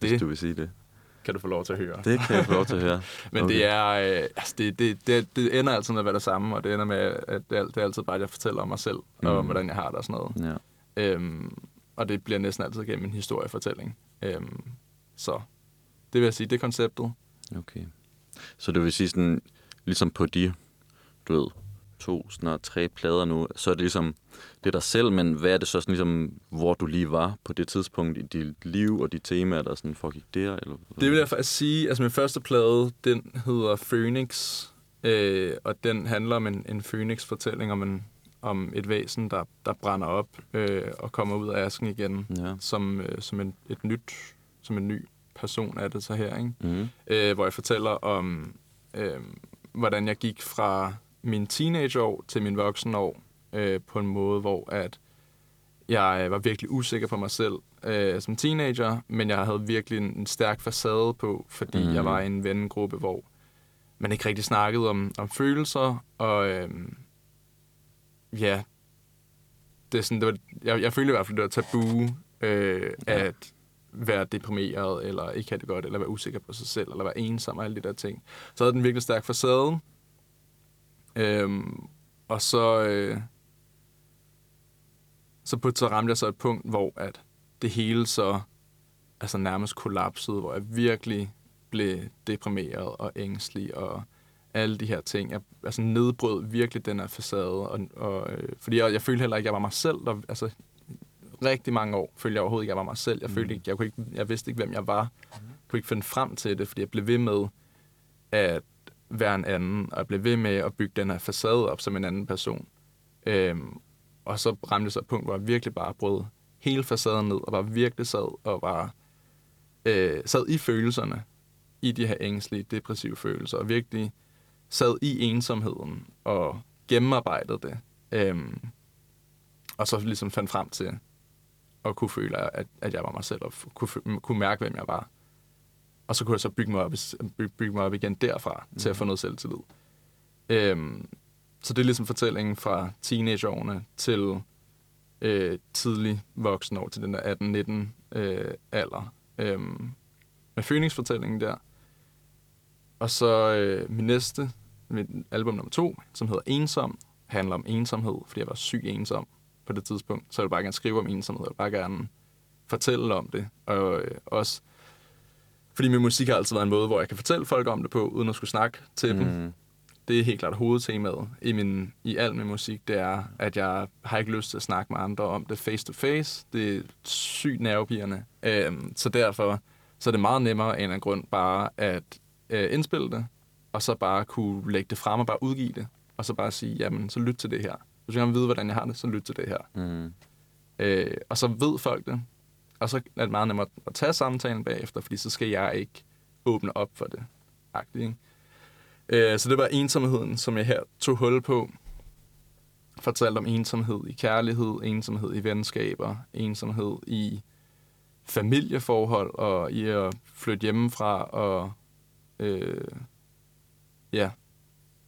Hvis Det- du vil sige det. Kan du få lov til at høre. Det kan jeg få lov til at høre. Men okay. det er, øh, altså det, det, det, det ender altid med at være det samme, og det ender med, at det, det er altid bare, at jeg fortæller om mig selv, mm. og hvordan jeg har det og sådan noget. Ja. Øhm, og det bliver næsten altid gennem en historiefortælling. Øhm, så det vil jeg sige, det er konceptet. Okay. Så det vil sige sådan, ligesom på de, du ved, to, snart tre plader nu, så er det ligesom, det er dig selv, men hvad er det så sådan ligesom, hvor du lige var på det tidspunkt i dit liv og de temaer, der sådan foregik der? Eller, Det vil jeg faktisk sige. Altså min første plade, den hedder Phoenix. Øh, og den handler om en, en Phoenix-fortælling om, en, om et væsen, der, der brænder op øh, og kommer ud af asken igen. Ja. Som, øh, som en, et nyt, som en ny person er det så her, ikke? Mm. øh, hvor jeg fortæller om, øh, hvordan jeg gik fra mine teenageår til mine voksenår øh, på en måde, hvor at jeg var virkelig usikker på mig selv øh, som teenager, men jeg havde virkelig en, en stærk facade på, fordi Mhm. mm. jeg var i en vennegruppe, hvor man ikke rigtig snakkede om, om følelser, og øh, ja, det er sådan, det var, jeg, jeg følte i hvert fald, det var tabu øh, at være deprimeret, eller ikke have det godt, eller være usikker på sig selv, eller være ensom og alle de der ting. Så havde den virkelig stærk facade. Øhm, og så, øh, så, på, så ramte jeg så et punkt, hvor at det hele så altså nærmest kollapsede, hvor jeg virkelig blev deprimeret og ængstelig og alle de her ting. Jeg altså nedbrød virkelig den her facade, og, og, øh, fordi jeg, jeg følte heller ikke, at jeg var mig selv. Der, altså, rigtig mange år følte jeg overhovedet ikke, at jeg var mig selv. Jeg, følte ikke, jeg, kunne ikke, jeg vidste ikke, hvem jeg var. Jeg kunne ikke finde frem til det, fordi jeg blev ved med at være en anden, og jeg blev ved med at bygge den her facade op som en anden person. Øhm, og så ramte jeg så et punkt, hvor jeg virkelig bare brød hele facaden ned, og bare virkelig sad og var øh, sad i følelserne, i de her ængstlige, depressive følelser, og virkelig sad i ensomheden og gennemarbejdede det. Øhm, og så ligesom fandt frem til at kunne føle, at, at jeg var mig selv, og kunne, kunne mærke, hvem jeg var. Og så kunne jeg så bygge mig op, by- bygge mig op igen derfra, mm. til at få noget selvtillid. Øhm, så det er ligesom fortællingen fra teenageårene til øh, tidlig voksenår, til den der 18-19 øh, alder. Øhm, med Phoenix-fortællingen der. Og så øh, min næste, mit album nummer to, som hedder Ensom, handler om ensomhed, fordi jeg var syg ensom på det tidspunkt. Så jeg vil bare gerne skrive om ensomhed, jeg vil bare gerne fortælle om det. Og øh, også, fordi min musik har altid været en måde, hvor jeg kan fortælle folk om det på, uden at skulle snakke til mm. dem. Det er helt klart hovedtemaet i, min, i al min musik, det er, at jeg har ikke lyst til at snakke med andre om det face to face. Det er sygt nervepirrende. Øhm, så derfor så er det meget nemmere af en grund bare at øh, indspille det, og så bare kunne lægge det frem og bare udgive det, og så bare sige, jamen, så lyt til det her. Hvis du gerne vil vide, hvordan jeg har det, så lyt til det her. Mm. Øh, og så ved folk det, og så er det meget nemmere at tage samtalen bagefter, fordi så skal jeg ikke åbne op for det. Agtigt, ikke? Øh, så det var ensomheden, som jeg her tog hul på. Fortalte om ensomhed i kærlighed, ensomhed i venskaber, ensomhed i familieforhold og i at flytte hjemmefra og øh, ja.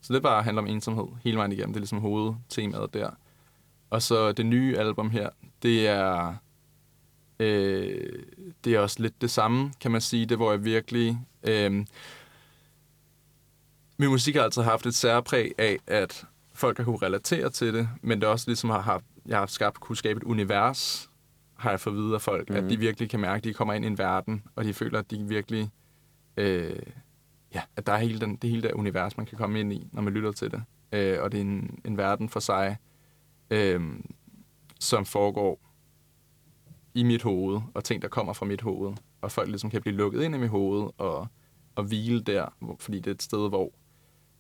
Så det bare handler om ensomhed hele vejen igennem. Det er ligesom hovedtemaet der. Og så det nye album her, det er øh, det er også lidt det samme, kan man sige. Det hvor jeg virkelig øh, min musik har altid haft et særpræg af, at folk har kunne relatere til det, men det også ligesom har haft, jeg har skabt, kunne skabe et univers, har jeg fået videre folk, mm-hmm. at de virkelig kan mærke, at de kommer ind i en verden, og de føler, at de virkelig, øh, ja, at der er hele den, det hele der univers, man kan komme ind i, når man lytter til det. Øh, og det er en, en verden for sig, øh, som foregår i mit hoved, og ting, der kommer fra mit hoved, og folk ligesom kan blive lukket ind i mit hoved, og, og hvile der, hvor- fordi det er et sted, hvor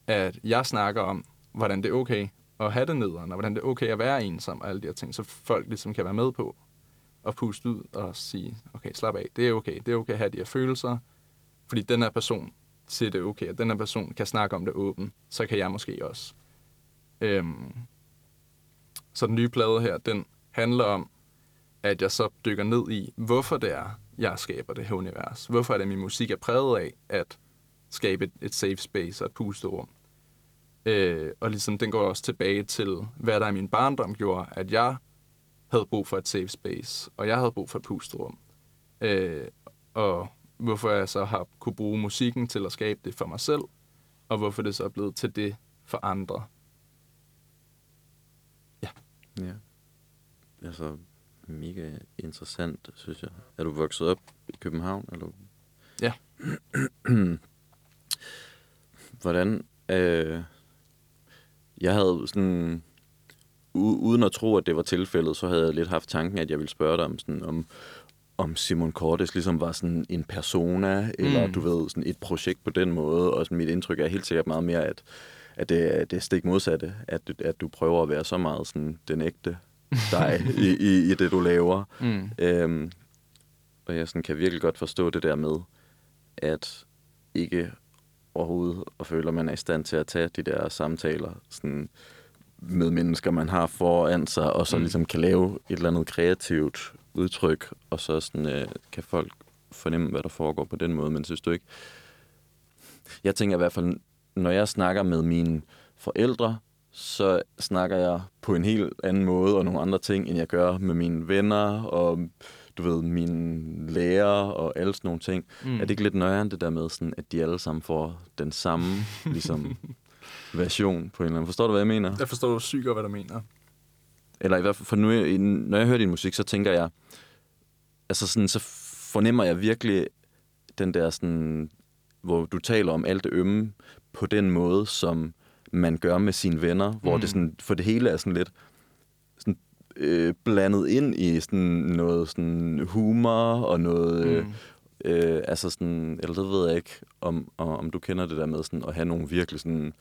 at jeg snakker om, hvordan det er okay at have det nederen, og hvordan det er okay at være ensom, og alle de her ting, så folk ligesom kan være med på at puste ud og sige, okay, slap af, det er okay, det er okay at have de her følelser, fordi den her person til det okay, at den her person kan snakke om det åbent, så kan jeg måske også. Øhm, så den nye plade her, den handler om, at jeg så dykker ned i, hvorfor det er, jeg skaber det her univers. Hvorfor er det, at min musik er præget af at skabe et, et safe space og et pusterum. Øh, og ligesom den går også tilbage til, hvad der i min barndom gjorde, at jeg havde brug for et safe space, og jeg havde brug for et pusterum. Øh, og hvorfor jeg så har kunne bruge musikken til at skabe det for mig selv, og hvorfor det så er blevet til det for andre. Ja. Altså, mega interessant, synes jeg. Er du vokset op i København? Eller? Ja. Hvordan, øh, jeg havde sådan, u- uden at tro, at det var tilfældet, så havde jeg lidt haft tanken, at jeg ville spørge dig om, sådan, om, om Simon Cordes ligesom var sådan en persona, eller Mm. du ved, sådan et projekt på den måde, og sådan, mit indtryk er helt sikkert meget mere, at, at det, er- det er stik modsatte, at, at du prøver at være så meget sådan den ægte dig i, i, i det, du laver. Mm. Øhm, og jeg sådan kan virkelig godt forstå det der med, at ikke overhovedet og føler, at man er i stand til at tage de der samtaler sådan, med mennesker, man har foran sig, og så mm. ligesom kan lave et eller andet kreativt udtryk, og så sådan, øh, kan folk fornemme, hvad der foregår på den måde. Men synes du ikke... Jeg tænker i hvert fald, når jeg snakker med mine forældre, så snakker jeg på en helt anden måde og nogle andre ting, end jeg gør med mine venner og du ved, mine lærer og alle sådan nogle ting. Mm. Er det ikke lidt nøjere det der med, sådan, at de alle sammen får den samme ligesom, version på en eller anden? Forstår du, hvad jeg mener? Jeg forstår sygt godt, hvad du mener. Eller i hvert fald, for nu, i- når jeg hører din musik, så tænker jeg, altså sådan, så fornemmer jeg virkelig den der sådan, hvor du taler om alt det ømme på den måde, som man gør med sine venner, hvor Mm. det sådan, for det hele er sådan lidt sådan, øh, blandet ind i sådan noget sådan humor og noget, mm. Mm. øh, altså sådan, eller det ved jeg ikke, om, om du kender det der med sådan at have nogle virkelig sådan,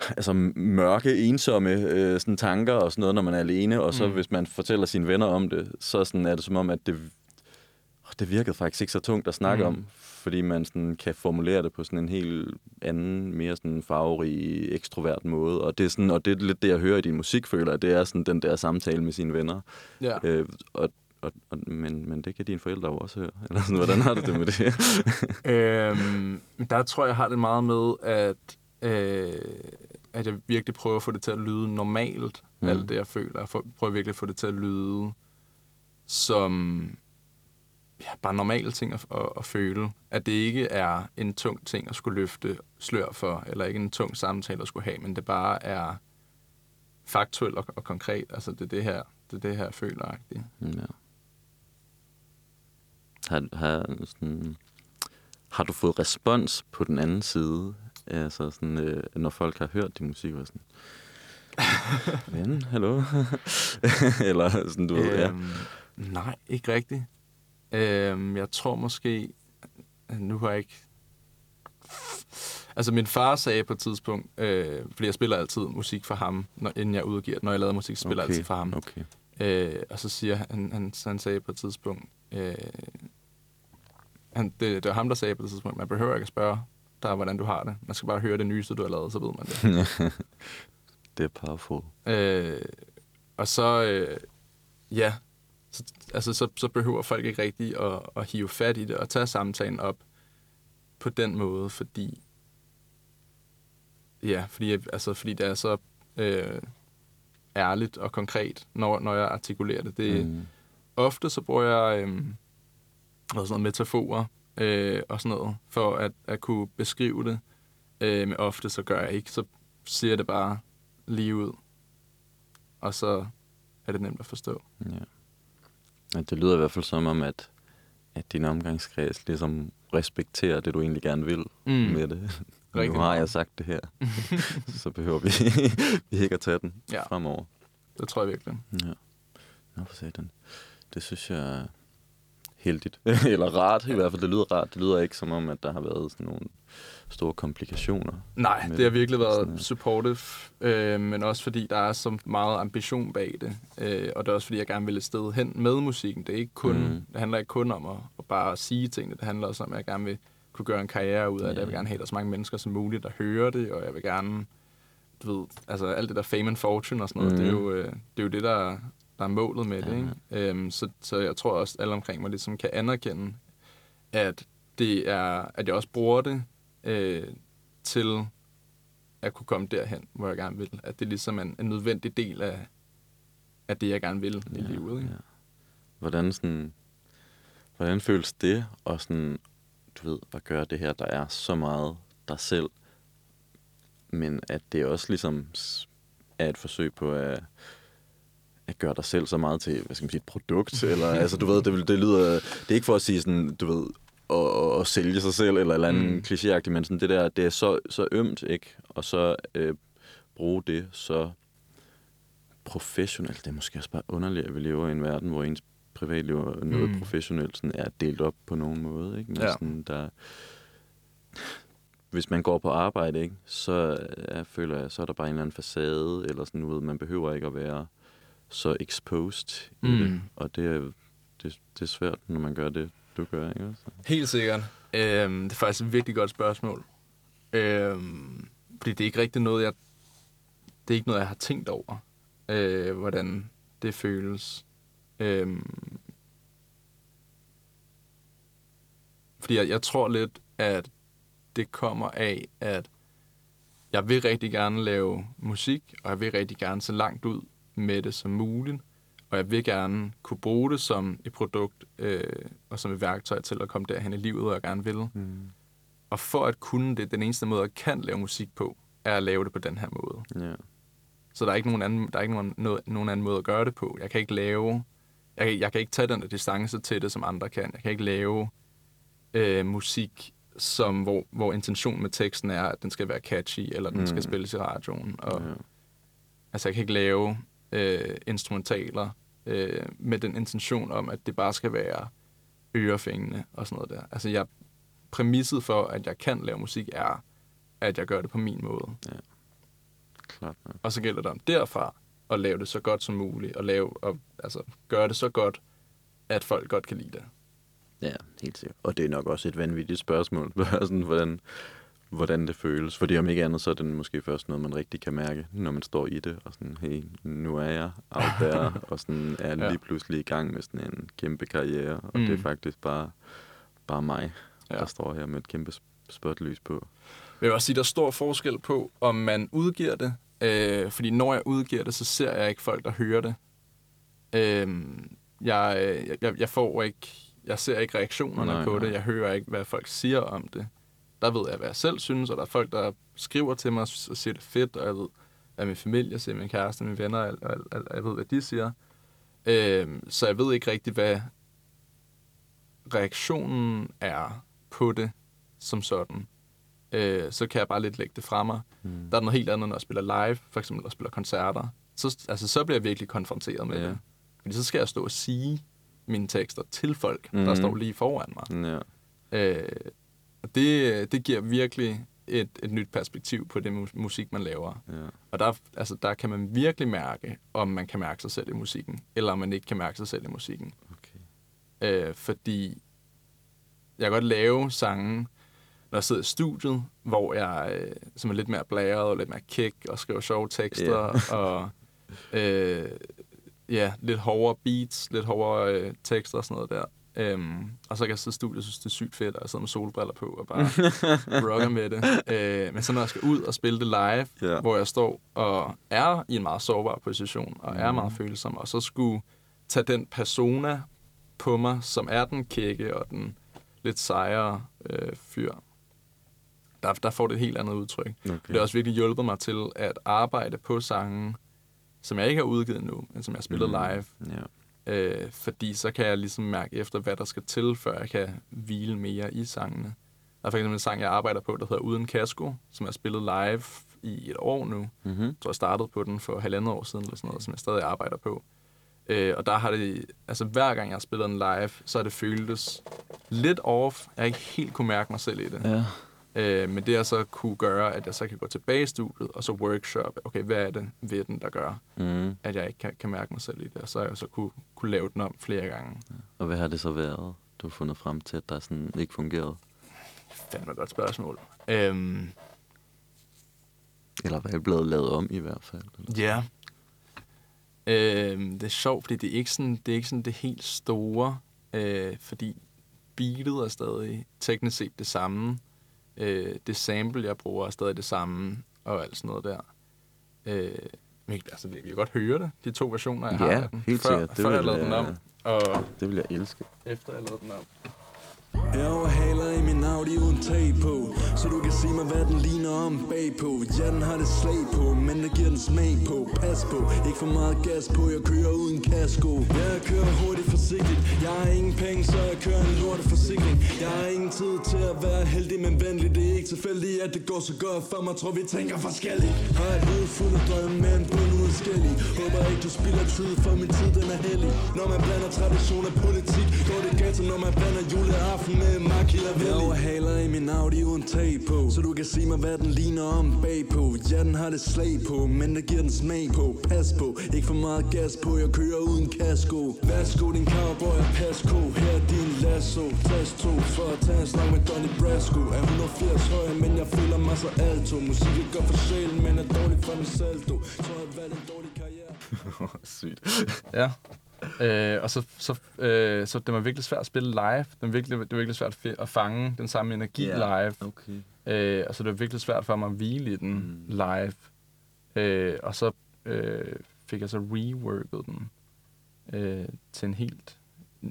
altså mørke, ensomme øh, sådan tanker og sådan noget, når man er alene, og så Mm. hvis man fortæller sine venner om det, så sådan er det som om, at det, åh, det virkede faktisk ikke så tungt at snakke Mm. om, fordi man sådan kan formulere det på sådan en helt anden, mere sådan farverig, ekstrovert måde, og det er, sådan, og det er lidt det, jeg hører i din musik, føler det er sådan den der samtale med sine venner, Ja. øh, og, og, og, men, men det kan dine forældre jo også høre, eller sådan, hvordan har du det med det? øhm, der tror jeg, jeg har det meget med, at, øh, at jeg virkelig prøver at få det til at lyde normalt, mm. Mm. alt det, jeg føler. Jeg prøver virkelig at få det til at lyde som ja, bare normale ting at, at, at føle. At det ikke er en tung ting at skulle løfte slør for, eller ikke en tung samtale at skulle have, men det bare er faktuelt og, og konkret. Altså, det er det her, det er det her, jeg føler. -agtigt. Ja. Har, har, sådan, har du fået respons på den anden side? Altså sådan, øh, når folk har hørt din musik, og sådan, ven, hallo? Eller sådan, du ved, ja. Øhm, Nej, ikke rigtigt. Øhm, jeg tror måske... Nu har jeg ikke... Altså, min far sagde på et tidspunkt, øh, fordi jeg spiller altid musik for ham, når, inden jeg udgiver Når jeg laver musik, spiller jeg altid for ham. Okay. Øh, og så siger han, han, han sagde på et tidspunkt, øh, han, det, det var ham, der sagde på et tidspunkt, man behøver ikke at spørge dig, hvordan du har det. Man skal bare høre det nyeste, du har lavet, så ved man det. det er powerful. Øh, og så, øh, ja, så, altså, så, så behøver folk ikke rigtig at, at hive fat i det og tage samtalen op på den måde, fordi, ja, fordi, altså, fordi det er så øh, ærligt og konkret, når, når jeg artikulerer det. det mm. Ofte så bruger jeg øh, sådan noget metaforer øh, og sådan noget, for at, at kunne beskrive det. Øh, men ofte så gør jeg ikke, så siger jeg det bare lige ud. Og så er det nemt at forstå. Ja. ja. Det lyder i hvert fald som om, at, at din omgangskreds ligesom respekterer det, du egentlig gerne vil Mm. med det. Rigtig nu har jeg sagt det her, så behøver vi, vi ikke at tage den Ja. fremover. Det tror jeg virkelig. Ja. Nå, for satan. Det synes jeg heldigt. Eller rart i hvert fald. Det lyder rart. Det lyder ikke som om, at der har været sådan nogle store komplikationer. Nej, det har virkelig Sådan, været ja. supportive, øh, men også fordi der er så meget ambition bag det. Øh, og det er også fordi, jeg gerne vil et sted hen med musikken. Det, er ikke kun, mm. Mm. det handler ikke kun om at, at bare sige tingene. Det handler også om, at jeg gerne vil kunne gøre en karriere ud af det. Jeg vil gerne have, at der er så mange mennesker som muligt, der hører det, og jeg vil gerne, du ved, altså alt det der fame and fortune og sådan noget, mm. det, er Mhm. jo, øh, det er jo det, der, der er målet med det. Ja. Ikke? Øhm, så, så jeg tror også, at alle omkring mig ligesom kan anerkende, at det er, at jeg også bruger det øh, til at kunne komme derhen, hvor jeg gerne vil. At det ligesom er en, en nødvendig del af, af det, jeg gerne vil i livet. Ikke? Ja. Hvordan, sådan, hvordan føles det at sådan, du ved, at gøre det her, der er så meget dig selv, men at det også ligesom er et forsøg på at, at gøre dig selv så meget til, hvad skal man sige, et produkt, eller altså, du ved, det, det lyder, det er ikke for at sige sådan, du ved, at, at, sælge sig selv, eller eller andet Mm. klichéagtigt, men sådan det der, det er så, så ømt, ikke? Og så øh, bruge det så professionelt. Det er måske også bare underligt, at vi lever i en verden, hvor ens privatliv og noget Mm. professionelt sådan er delt op på nogen måde. Ikke? Men Ja. sådan, der, hvis man går på arbejde, ikke, så jeg føler jeg, så er der bare en eller anden facade, eller sådan noget. Man behøver ikke at være så exposed i Mm. det. Og det er, det, det er svært, når man gør det, du gør, ikke også? Helt sikkert. Øhm, det er faktisk et virkelig godt spørgsmål. Øhm, fordi det er ikke rigtig noget, jeg... Det er ikke noget, jeg har tænkt over, øh, hvordan det føles. Øhm, fordi jeg, jeg tror lidt, at det kommer af, at jeg vil rigtig gerne lave musik, og jeg vil rigtig gerne se langt ud med det som muligt. Og jeg vil gerne kunne bruge det som et produkt øh, og som et værktøj til at komme derhen i livet, hvor jeg gerne vil. Mm. Og for at kunne det, den eneste måde, jeg kan lave musik på, er at lave det på den her måde. Ja. Så der er ikke nogen anden, der er ikke nogen, noget, nogen anden måde at gøre det på. Jeg kan ikke lave... Jeg, kan- jeg kan ikke tage den der distance til det, som andre kan. Jeg kan ikke lave øh, musik, som, hvor, hvor intentionen med teksten er, at den skal være catchy, eller den mm. skal spilles i radioen. Og, ja. Altså, jeg kan ikke lave øh, instrumentaler øh, med den intention om, at det bare skal være ørefængende og sådan noget der. Altså, jeg, præmisset for, at jeg kan lave musik, er, at jeg gør det på min måde. Klart nok. Og så gælder det om derfra at lave det så godt som muligt, og lave, og, altså, gøre det så godt, at folk godt kan lide det. Ja, helt sikkert. Og det er nok også et vanvittigt spørgsmål, sådan, hvordan, hvordan det føles. Fordi om ikke andet, så er det måske først noget, man rigtig kan mærke, når man står i det. Og sådan, hey, nu er jeg out there, og sådan er lige Ja. pludselig i gang med sådan en kæmpe karriere. Og mm. det er Mm. faktisk bare, bare mig, Ja. ja. der står her med et kæmpe sp- spotlys på. Jeg vil også sige, der er stor forskel på, om man udgiver det. Øh, fordi når jeg udgiver det, så ser jeg ikke folk, der hører det. Øh, jeg, jeg, jeg får ikke, jeg ser ikke reaktionerne Nej, på nej. det. Jeg hører ikke, hvad folk siger om det. Der ved jeg, hvad jeg selv synes, og der er folk, der skriver til mig og siger, det er fedt, og jeg ved, hvad min familie siger, min kæreste, mine venner, og, og, og, og jeg ved, hvad de siger. Øh, så jeg ved ikke rigtig, hvad reaktionen er på det som sådan. Øh, så kan jeg bare lidt lægge det fra mig. Mm. Der er noget helt andet, når jeg spiller live, for eksempel, og spiller koncerter. Så, altså, så bliver jeg virkelig konfronteret med Ja. det. Fordi så skal jeg stå og sige mine tekster til folk, mm. der Mhm. står lige foran mig. Ja. Øh, og det, det giver virkelig et, et nyt perspektiv på det mu- musik, man laver. ja. Og der, altså, der kan man virkelig mærke, om man kan mærke sig selv i musikken, eller om man ikke kan mærke sig selv i musikken. Okay. Øh, fordi jeg kan godt lave sange, når jeg sidder i studiet, hvor jeg øh, som er lidt mere blæret og lidt mere kick og skriver sjove tekster Ja. og øh, ja, lidt hårdere beats, lidt hårdere øh, tekster og sådan noget der. Øhm, og så kan jeg sidde i studiet og synes, det er sygt fedt, og jeg sidder med solbriller på og bare rocker med det. Øh, men så når jeg skal ud og spille det live, Ja. hvor jeg står og er i en meget sårbar position, og er Mhm. meget følsom, og så skulle tage den persona på mig, som er den kække og den lidt sejre øh, fyr, der, der får det et helt andet udtryk. Okay. Det har også virkelig hjulpet mig til at arbejde på sangen, som jeg ikke har udgivet nu, men som jeg har spillet Mm. live. Ja. Øh, fordi så kan jeg ligesom mærke efter, hvad der skal til, før jeg kan hvile mere i sangene. Der er for eksempel en sang, jeg arbejder på, der hedder Uden Kasko, som jeg spillet live i et år nu. Mm-hmm. Jeg tror, jeg startede på den for halvandet år siden, eller sådan noget, som jeg stadig arbejder på. Øh, og der har det, altså hver gang jeg har spillet den live, så har det føltes lidt off. Jeg har ikke helt kunne mærke mig selv i det. Ja. Øh, men det har så kunne gøre, at jeg så kan gå tilbage i studiet, og så workshop, okay, hvad er det ved den, der gør, Mm. at jeg ikke kan, kan mærke mig selv i det. Og så har jeg så kunne, kunne lave den om flere gange. Og hvad har det så været, du har fundet frem til, at der sådan ikke fungerede? Fandme godt spørgsmål. Øhm, Eller hvad er blevet lavet om i hvert fald? Ja. Øhm, det er sjovt, fordi det er ikke sådan det, er ikke sådan det helt store, øh, fordi beatet er stadig teknisk set det samme. Øh, det sample, jeg bruger, er stadig det samme, og alt sådan noget der. Øh, men altså, vi kan godt høre det, de to versioner, jeg har Ja, af den. helt før, sikkert. Det Før jeg lavede den jeg- om, og Det vil jeg elske. efter jeg lavede den om. Jeg overhaler i min Audi uden tag på. Så du kan sige mig hvad den ligner om bagpå. Ja den har det slag på, men det giver den smag på. Pas på, ikke for meget gas på Jeg kører uden kasko. Ja, jeg kører hurtigt forsigtigt. Jeg har ingen penge, så jeg kører en lorteforsikring Jeg har ingen tid til at være heldig, men venlig. Det er ikke tilfældigt, at det går så godt for mig. Tror vi tænker forskelligt. Har et hoved fuld af drømme, men bund uden skældig Håber ikke du spilder tid, for min tid den er heldig Når man blander tradition og politik Går det galt, når man blander juleaften med Machiavelli Jeg overhaler i min Audi uden tag på Så du kan sige mig hvad den ligner om bagpå. Ja den har det slag på, men det giver den smag på. Pas på, ikke for meget gas på Jeg kører uden kasko. Værsgo din cowboy og pasko Her er din lasso. Tast to for at tage en snak med Donny Brasco Er 180 høj, men jeg føler mig så alto. Musik er godt for sjælen, men er dårligt for min saldo Tror jeg valgte en dårlig karriere. Sygt. Ja. Øh, og så, så, øh, så det var virkelig svært at spille live. Det var virkelig, det var virkelig svært at fange den samme energi Ja. live. Okay. Øh, og så det var virkelig svært for mig at hvile i den mm. live. Øh, og så øh, fik jeg så reworket den øh, til en helt...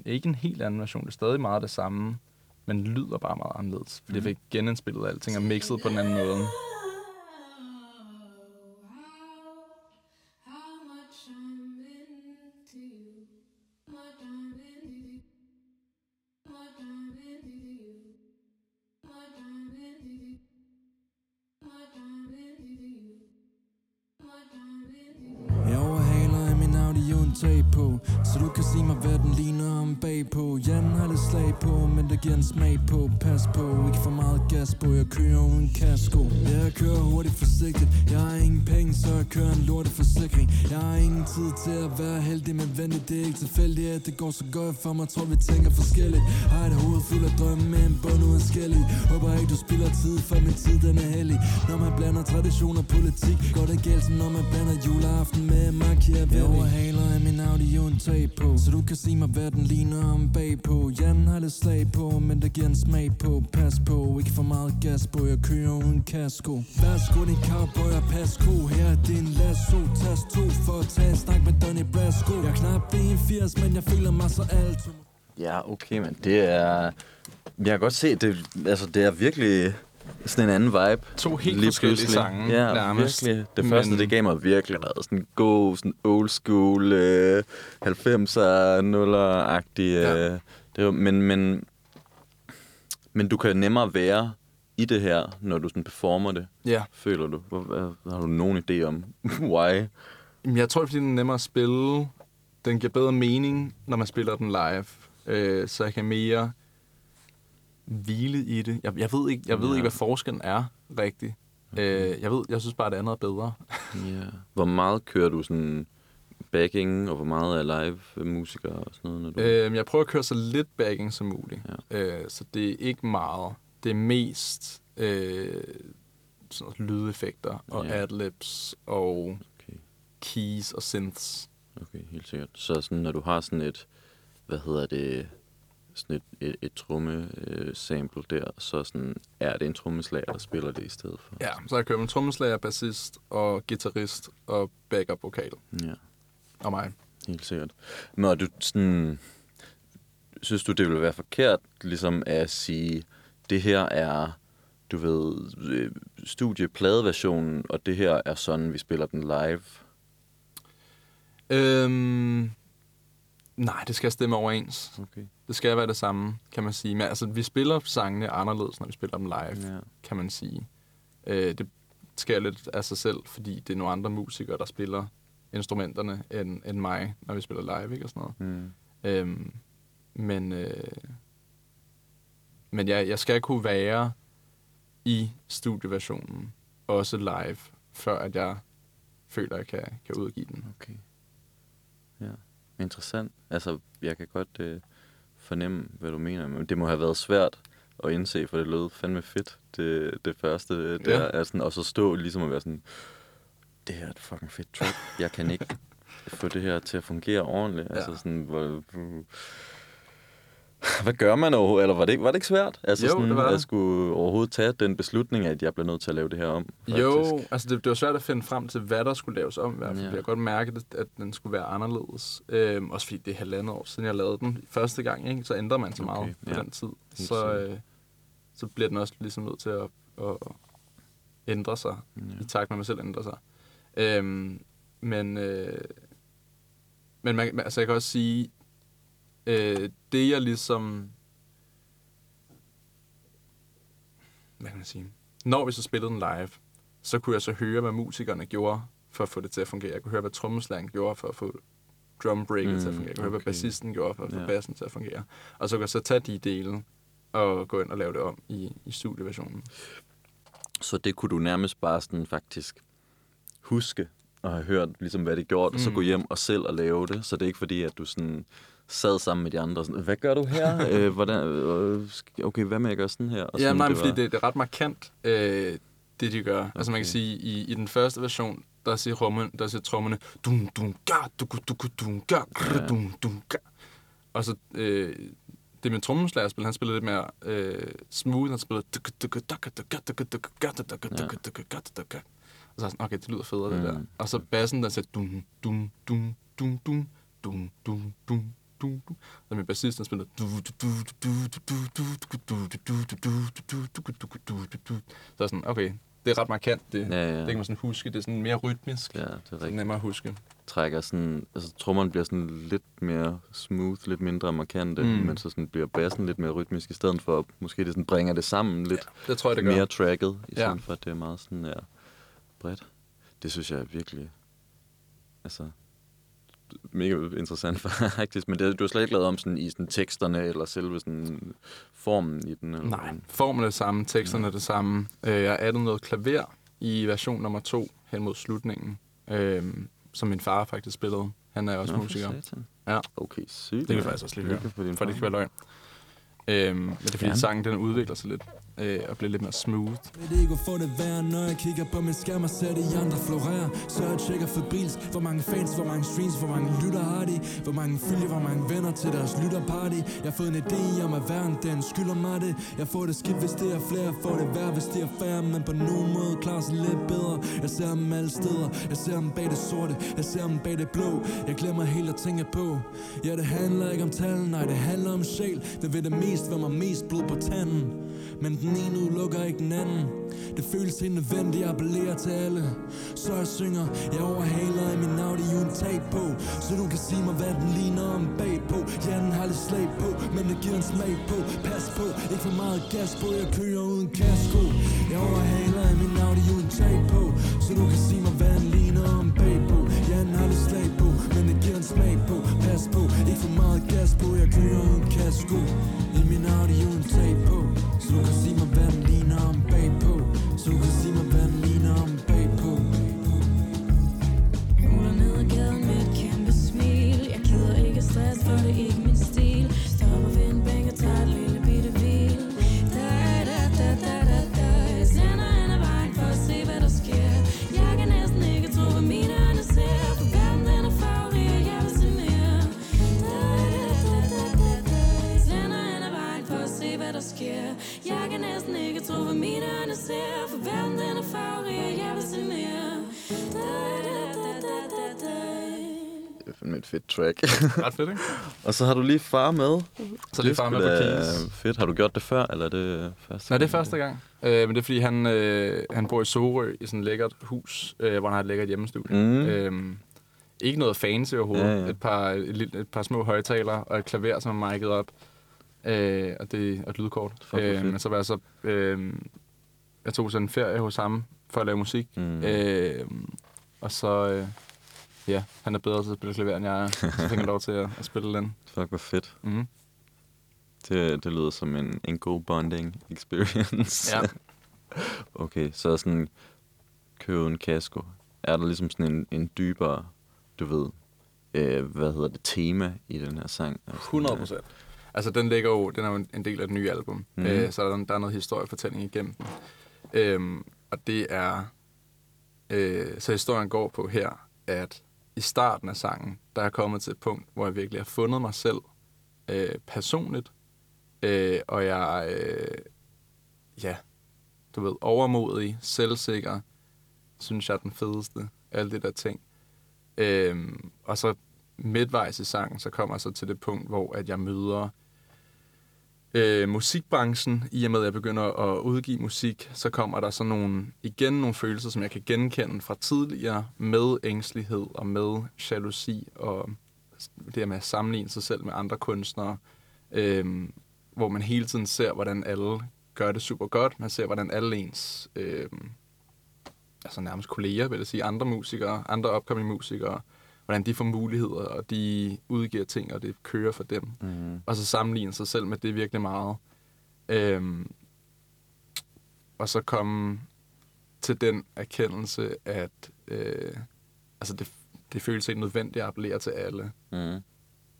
Ikke en helt anden version, det er stadig meget det samme, men lyder bare meget anderledes. Fordi mm. jeg fik genindspillet alting og mixet på den anden måde. På. Så du kan sige mig hvad den ligner om bagpå. Ja den har lidt slag på, men det giver en smag på. Pas på, ikke for meget gas på. Jeg kører uden kasko. Jeg kører hurtigt forsigtigt. Jeg har ingen penge, så jeg kører en lorteforsikring Jeg har ingen tid til at være heldig Men venlig, det er ikke tilfældigt At det går så godt for mig, tror vi tænker forskelligt. Har et hoved fuld af drømme med en bund uden skældig Håber ikke du spilder tid, for min tid den er hellig. Når man blander tradition og politik Går det galt som når man blander juleaften med Machiavelli Jeg overhaler i min Audi uden tag på. Så du kan se mig hvad den ligner om bagpå. Ja har lidt slag på, men der giver en smag på. Pas på, ikke for meget gas på Jeg kører uden kasko. Værsgo din cowboy og pas ko, Her er din lasso. Tas to for at tage en snak med Donny Brasco. Jeg er knap 81, men jeg føler mig så alt Ja, okay, men det er... Jeg kan godt se, det, altså, det er virkelig sådan en anden vibe. To helt Lige forskellige pludselig. sange, Ja, nærmest. virkelig. Det Men- første, det gav mig virkelig noget sådan god, sådan old school, øh, 90'er, 0'er-agtig. Ja. Øh, det var, men, men, men du kan nemmere være i det her, når du sådan performer det, Ja. føler du. Hvor, har du nogen idé om, why? Jeg tror, det fordi den er nemmere at spille. Den giver bedre mening, når man spiller den live. Øh, så jeg kan mere hvile i det. Jeg, jeg ved ikke, jeg ved Ja. ikke hvad forskellen er rigtigt. Øh, jeg ved, jeg synes bare, det andet er bedre. Ja. Hvor meget kører du sådan backing, og hvor meget er live musikere og sådan noget? Når du... Øh, jeg prøver at køre så lidt backing som muligt. Ja. Øh, så det er ikke meget. Det er mest øh, sådan noget lydeffekter og Ja. adlibs og Okay. keys og synths. Okay, helt sikkert. Så sådan, når du har sådan et, hvad hedder det, sådan et, et, et tromme øh, sample der, så sådan, er det en trommeslager, der spiller det i stedet for? Ja, så jeg kører med trommeslager, bassist og guitarist og backup vokal Ja, og mig. helt sikkert. Men er du sådan, synes du, det ville være forkert, ligesom at sige, det her er, du ved, øh, studiepladeversionen, og det her er sådan, vi spiller den live? Øhm, nej, det skal stemme overens. Okay. Det skal være det samme, kan man sige. Men altså, vi spiller sangene anderledes, når vi spiller dem live, Ja. kan man sige. Øh, det sker lidt af sig selv, fordi det er nogle andre musikere, der spiller instrumenterne end, end mig, når vi spiller live, ikke? Og sådan noget. Mm. Øhm, men øh, men ja, jeg skal kunne være i studieversionen, også live, før at jeg føler, at jeg kan, kan udgive den. Okay. Ja, interessant. Altså, jeg kan godt øh, fornemme, hvad du mener, men det må have været svært at indse, for det lød fandme fedt, det, det første øh, der, Ja. er sådan, og så stå ligesom at være sådan, det her er et fucking fedt track, jeg kan ikke få det her til at fungere ordentligt. Ja. Altså sådan, hvor, hvad gør man overhovedet? Eller var det, var det ikke svært? Altså Jo, sådan, det var det. at skulle overhovedet tage den beslutning, at jeg blev nødt til at lave det her om. Faktisk. Jo, altså det, det var svært at finde frem til, hvad der skulle laves om. I hvert fald. Ja. Jeg kan godt mærke, at, den skulle være anderledes. Øhm, også fordi det er halvandet år siden, jeg lavede den første gang, ikke? så ændrer man så meget Okay, på ja. den tid. Helt Så, øh, så bliver den også ligesom nødt til at, at ændre sig, Ja. i takt med, at man selv ændrer sig. Øhm, men øh, men man, man- altså jeg kan også sige, øh, det jeg ligesom... Hvad kan man sige? Når vi så spillede den live, så kunne jeg så høre, hvad musikerne gjorde for at få det til at fungere. Jeg kunne høre, hvad trommeslageren gjorde for at få drum breaket Mm, til at fungere. Jeg kunne høre, hvad okay. bassisten gjorde for at få Ja. bassen til at fungere. Og så kunne jeg så tage de dele og gå ind og lave det om i, i studieversionen. Så det kunne du nærmest bare sådan faktisk huske og have hørt, ligesom hvad det gjorde, og så Mm. gå hjem og selv og lave det. Så det er ikke fordi, at du sådan sad sammen med de andre sådan, hvad gør du her? øh, hvordan, øh, okay, hvad med at gøre sådan her? Og Ja, sådan, nej, men fordi var- det, det er ret markant, øh, det de gør. Okay. Altså man kan sige, i, i den første version, der siger, trommen, der siger trommerne, dum, dum, ga, duku, duku, dum, ga, Ja. dum, dum, ga. Og så øh, det med trommeslagerspil, han spiller lidt mere øh, smooth, han duka. Og så er sådan, okay, det lyder federe, det Mm. der. Og så bassen, der siger dum, dum, dum, dum, dum, dum, dum, dum, du, du. Og min bassist, han spillede... Så sådan, okay, det er ret markant, det, ja, ja. det kan man sådan huske. Det er sådan mere rytmisk, ja, det er rigtigt. Nemmere at huske. Trækker sådan, altså trommerne bliver sådan lidt mere smooth, lidt mindre markant, mm. men så sådan bliver bassen lidt mere rytmisk i stedet for, måske det sådan bringer det sammen lidt ja, det tror jeg, det gør. mere tracket, i stedet ja. for, at det er meget sådan, ja, bredt. Det synes jeg er virkelig, altså, mega interessant faktisk, men det, du har slet ikke lavet om sådan i sådan teksterne, eller selve sådan formen i den? Eller Nej, hvordan? formen er det samme, teksterne er det samme. Øh, Jeg har addet noget klaver i version nummer to hen mod slutningen, øh, som min far faktisk spillede. Han er også Nå, musiker. satan. Ja. Okay, sygt. Det kan faktisk også lige høre, for din for det kan være løgn. Øhm, men det er fordi, Gerne. sangen den udvikler sig lidt øh, og bliver lidt mere smooth. Mit ego får det værre, når jeg kigger på min skærm og ser de andre florere. Så jeg tjekker febrilsk, hvor mange fans, hvor mange streams, hvor mange lytter har de? Hvor mange følger, hvor mange venner til deres lytterparty? Jeg har fået en idé om, at verden den skylder mig det. Jeg får det skidt, hvis det er flere, får det værre, hvis det er færre. Men på nogen måde klarer sig lidt bedre. Jeg ser dem alle steder, jeg ser dem bag det sorte, jeg ser dem bag det blå. Jeg glemmer helt at tænke på. Ja, det handler ikke om tal, nej, det handler om sjæl. Hvem vil det mest, hvem har mest blod på tanden. Men den ene udelukker ikke den anden. Det føles helt nødvendigt jeg appellerer til alle. Så jeg synger, jeg overhaler i min Audi uden tag på. Så du kan sige mig, hvad den ligner om bagpå. Ja, den har lidt slag på, men det giver en smag på. Pas på, ikke for meget gas på, jeg kører uden kasko. Jeg overhaler i min Audi uden tag på. Så du kan sige mig, hvad den ligner om bagpå. Ja, den har lidt slag på, men det giver en smag på. Pas på, ikke for meget gas på, jeg kører uden kasko. audio and tape. Oh. So I can see my vanity. Et fedt track. Ret fedt, ikke? og så har du lige far med. Så det er far med på keys. Fedt. Har du gjort det før, eller er det første Nej, det er første gang. Øh, men det er, fordi han, øh, han bor i Sorø i sådan et lækkert hus, øh, hvor han har et lækkert hjemmestudie. Mm. Øh, ikke noget fancy overhovedet. Ja, Ja. Et, par, et, et par små højtalere og et klaver, som er mic'et op. Øh, og, det, og et lydkort. Fedt. men så var jeg så... Øh, jeg tog sådan en ferie hos ham for at lave musik. Mm. Øh, og så... Øh, ja, han er bedre til at spille klaver, end jeg er. Så fik han lov til at, at spille den. Fuck, hvor fedt. Mm. Det, det lyder som en, en god bonding experience. Ja. okay, så sådan købe en kasko. Er der ligesom sådan en, en dybere, du ved, øh, hvad hedder det, tema i den her sang? Altså, 100 procent. Altså, den ligger jo, den er jo en- en del af det nye album, mm. øh, så der, der er noget historiefortælling igennem den. Øhm, og det er, øh, så historien går på her, at i starten af sangen, der er kommet til et punkt, hvor jeg virkelig har fundet mig selv øh, personligt, Øh, og jeg, øh, ja, du ved, overmodig, selvsikker, synes jeg er den fedeste. Alle det der ting. Øh, og så midtvejs i sangen, så kommer jeg så til det punkt, hvor at jeg møder øh, musikbranchen. I og med, at jeg begynder at udgive musik, så kommer der sådan nogle, igen nogle følelser, som jeg kan genkende fra tidligere, med ængstelighed og med jalousi og det her med at sammenligne sig selv med andre kunstnere, øh, hvor man hele tiden ser, hvordan alle gør det super godt. Man ser, hvordan alle ens, øh, altså nærmest kolleger, vil jeg sige, andre musikere, andre opkommende musikere, hvordan de får muligheder, og de udgiver ting, og det kører for dem. Mm. Og så sammenligne sig selv med det virkelig meget. Øhm, og så komme til den erkendelse, at øh, altså det, det føles ikke nødvendigt at appellere til alle. Mm.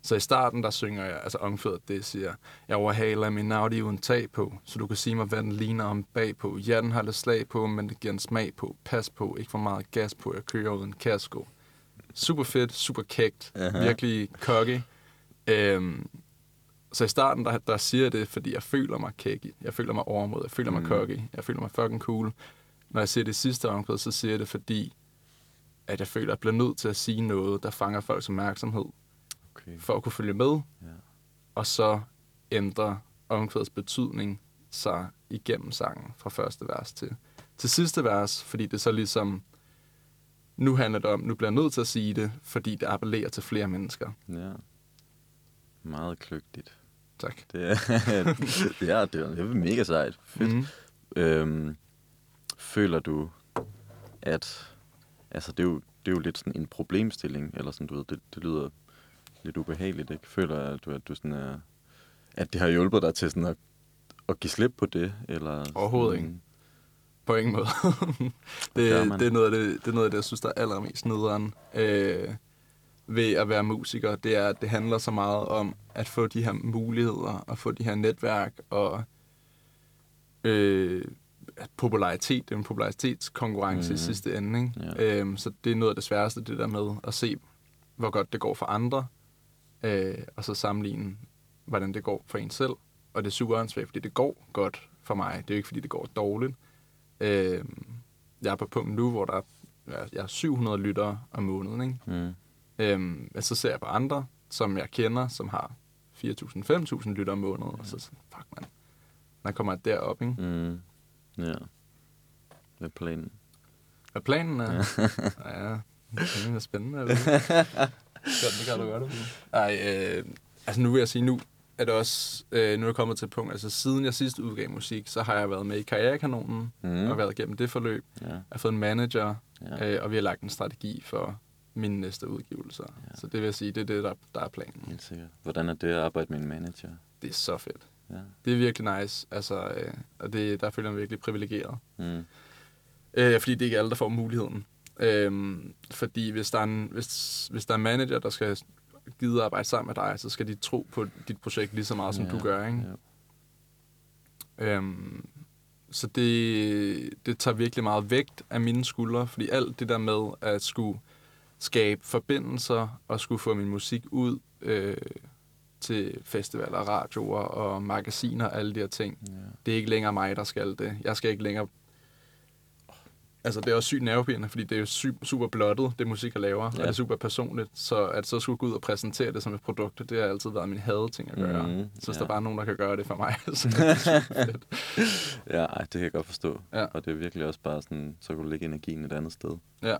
Så i starten, der synger jeg, altså omkvædet det siger, jeg overhaler min Audi uden tag på, så du kan sige mig, hvad den ligner om bagpå. Ja, den har lidt slag på, men det giver en smag på. Pas på, ikke for meget gas på, jeg kører uden kasko. Super fedt, super kægt, Aha. virkelig cocky. Øhm, så i starten, der, der siger jeg det, fordi jeg føler mig kæk. Jeg føler mig overmod, jeg føler mig Mm. cocky, jeg føler mig fucking cool. Når jeg siger det sidste omkvæd, så siger jeg det, fordi at jeg føler, at jeg bliver nødt til at sige noget, der fanger folks opmærksomhed Okay. for at kunne følge med, Ja. og så ændrer omkvædets betydning sig igennem sangen fra første vers til, til sidste vers, fordi det så ligesom, nu handler det om, nu bliver jeg nødt til at sige det, fordi det appellerer til flere mennesker. Ja. Meget kløgtigt. Tak. Det er, ja, det er, det er mega sejt. Fedt. Mm. Øhm, føler du, at... Altså, det er, jo, det er jo lidt sådan en problemstilling, eller sådan, du ved, det, det lyder lidt ubehageligt, ikke? Føler at du, at du sådan er... At det har hjulpet dig til sådan at, at give slip på det, eller... Overhovedet sådan, ikke. På ingen måde. det, det, er noget af det, det er noget af det, jeg synes, der er allermest nederen øh, ved at være musiker. Det er, at det handler så meget om at få de her muligheder, og få de her netværk, og øh, popularitet. Det er en popularitetskonkurrence mm. i Mhm. sidste ende. Ikke? Ja. Øhm, så det er noget af det sværeste, det der med at se, hvor godt det går for andre, øh, og så sammenligne, hvordan det går for en selv. Og det er super åndssvagt, fordi det går godt for mig. Det er jo ikke, fordi det går dårligt. Øh, jeg er på punkt nu, hvor der er, ja, jeg er 700 lyttere om måneden. Ikke? Mm. Øhm, men så ser jeg på andre, som jeg kender, som har 4.000-5.000 lyttere om måneden, og så sådan, fuck man, når kommer jeg derop, ikke? Mm. Ja. Hvad er planen? Hvad planen er? ja, det er spændende. Det? Godt, det kan du godt. Ej, øh, altså nu vil jeg sige, nu er det også, øh, nu er jeg kommet til et punkt, altså siden jeg sidst udgav musik, så har jeg været med i Karrierekanonen, Mm. og været igennem det forløb. Ja. Jeg har fået en manager, Ja. øh, og vi har lagt en strategi for mine næste udgivelser. Ja. Så det vil jeg sige, det er det, der, der er planen. Helt sikkert. Hvordan er det at arbejde med en manager? Det er så fedt. Ja. Det er virkelig nice, altså, øh, og det, der føler jeg mig virkelig privilegeret. Mm. Øh, fordi det er ikke alle, der får muligheden. Øhm, fordi hvis der, er en, hvis, hvis der er en manager, der skal gide at arbejde sammen med dig, så skal de tro på dit projekt lige så meget, som Ja, du gør. Ikke? Ja. Øhm, så det, det tager virkelig meget vægt af mine skuldre, fordi alt det der med at skulle skabe forbindelser og skulle få min musik ud øh, til festivaler, radioer og magasiner og alle de her ting, Ja. det er ikke længere mig, der skal det. Jeg skal ikke længere... Altså, det er også sygt nervepirrende, fordi det er jo sy- super blottet, det musik, jeg laver, ja. og det er super personligt. Så at så skulle gå ud og præsentere det som et produkt, det har altid været min hadeting at gøre. Mm, så hvis ja. der bare er nogen, der kan gøre det for mig, så det. Ja, ej, det kan jeg godt forstå. Ja. Og det er virkelig også bare sådan, så kan du lægge energien et andet sted. Ja,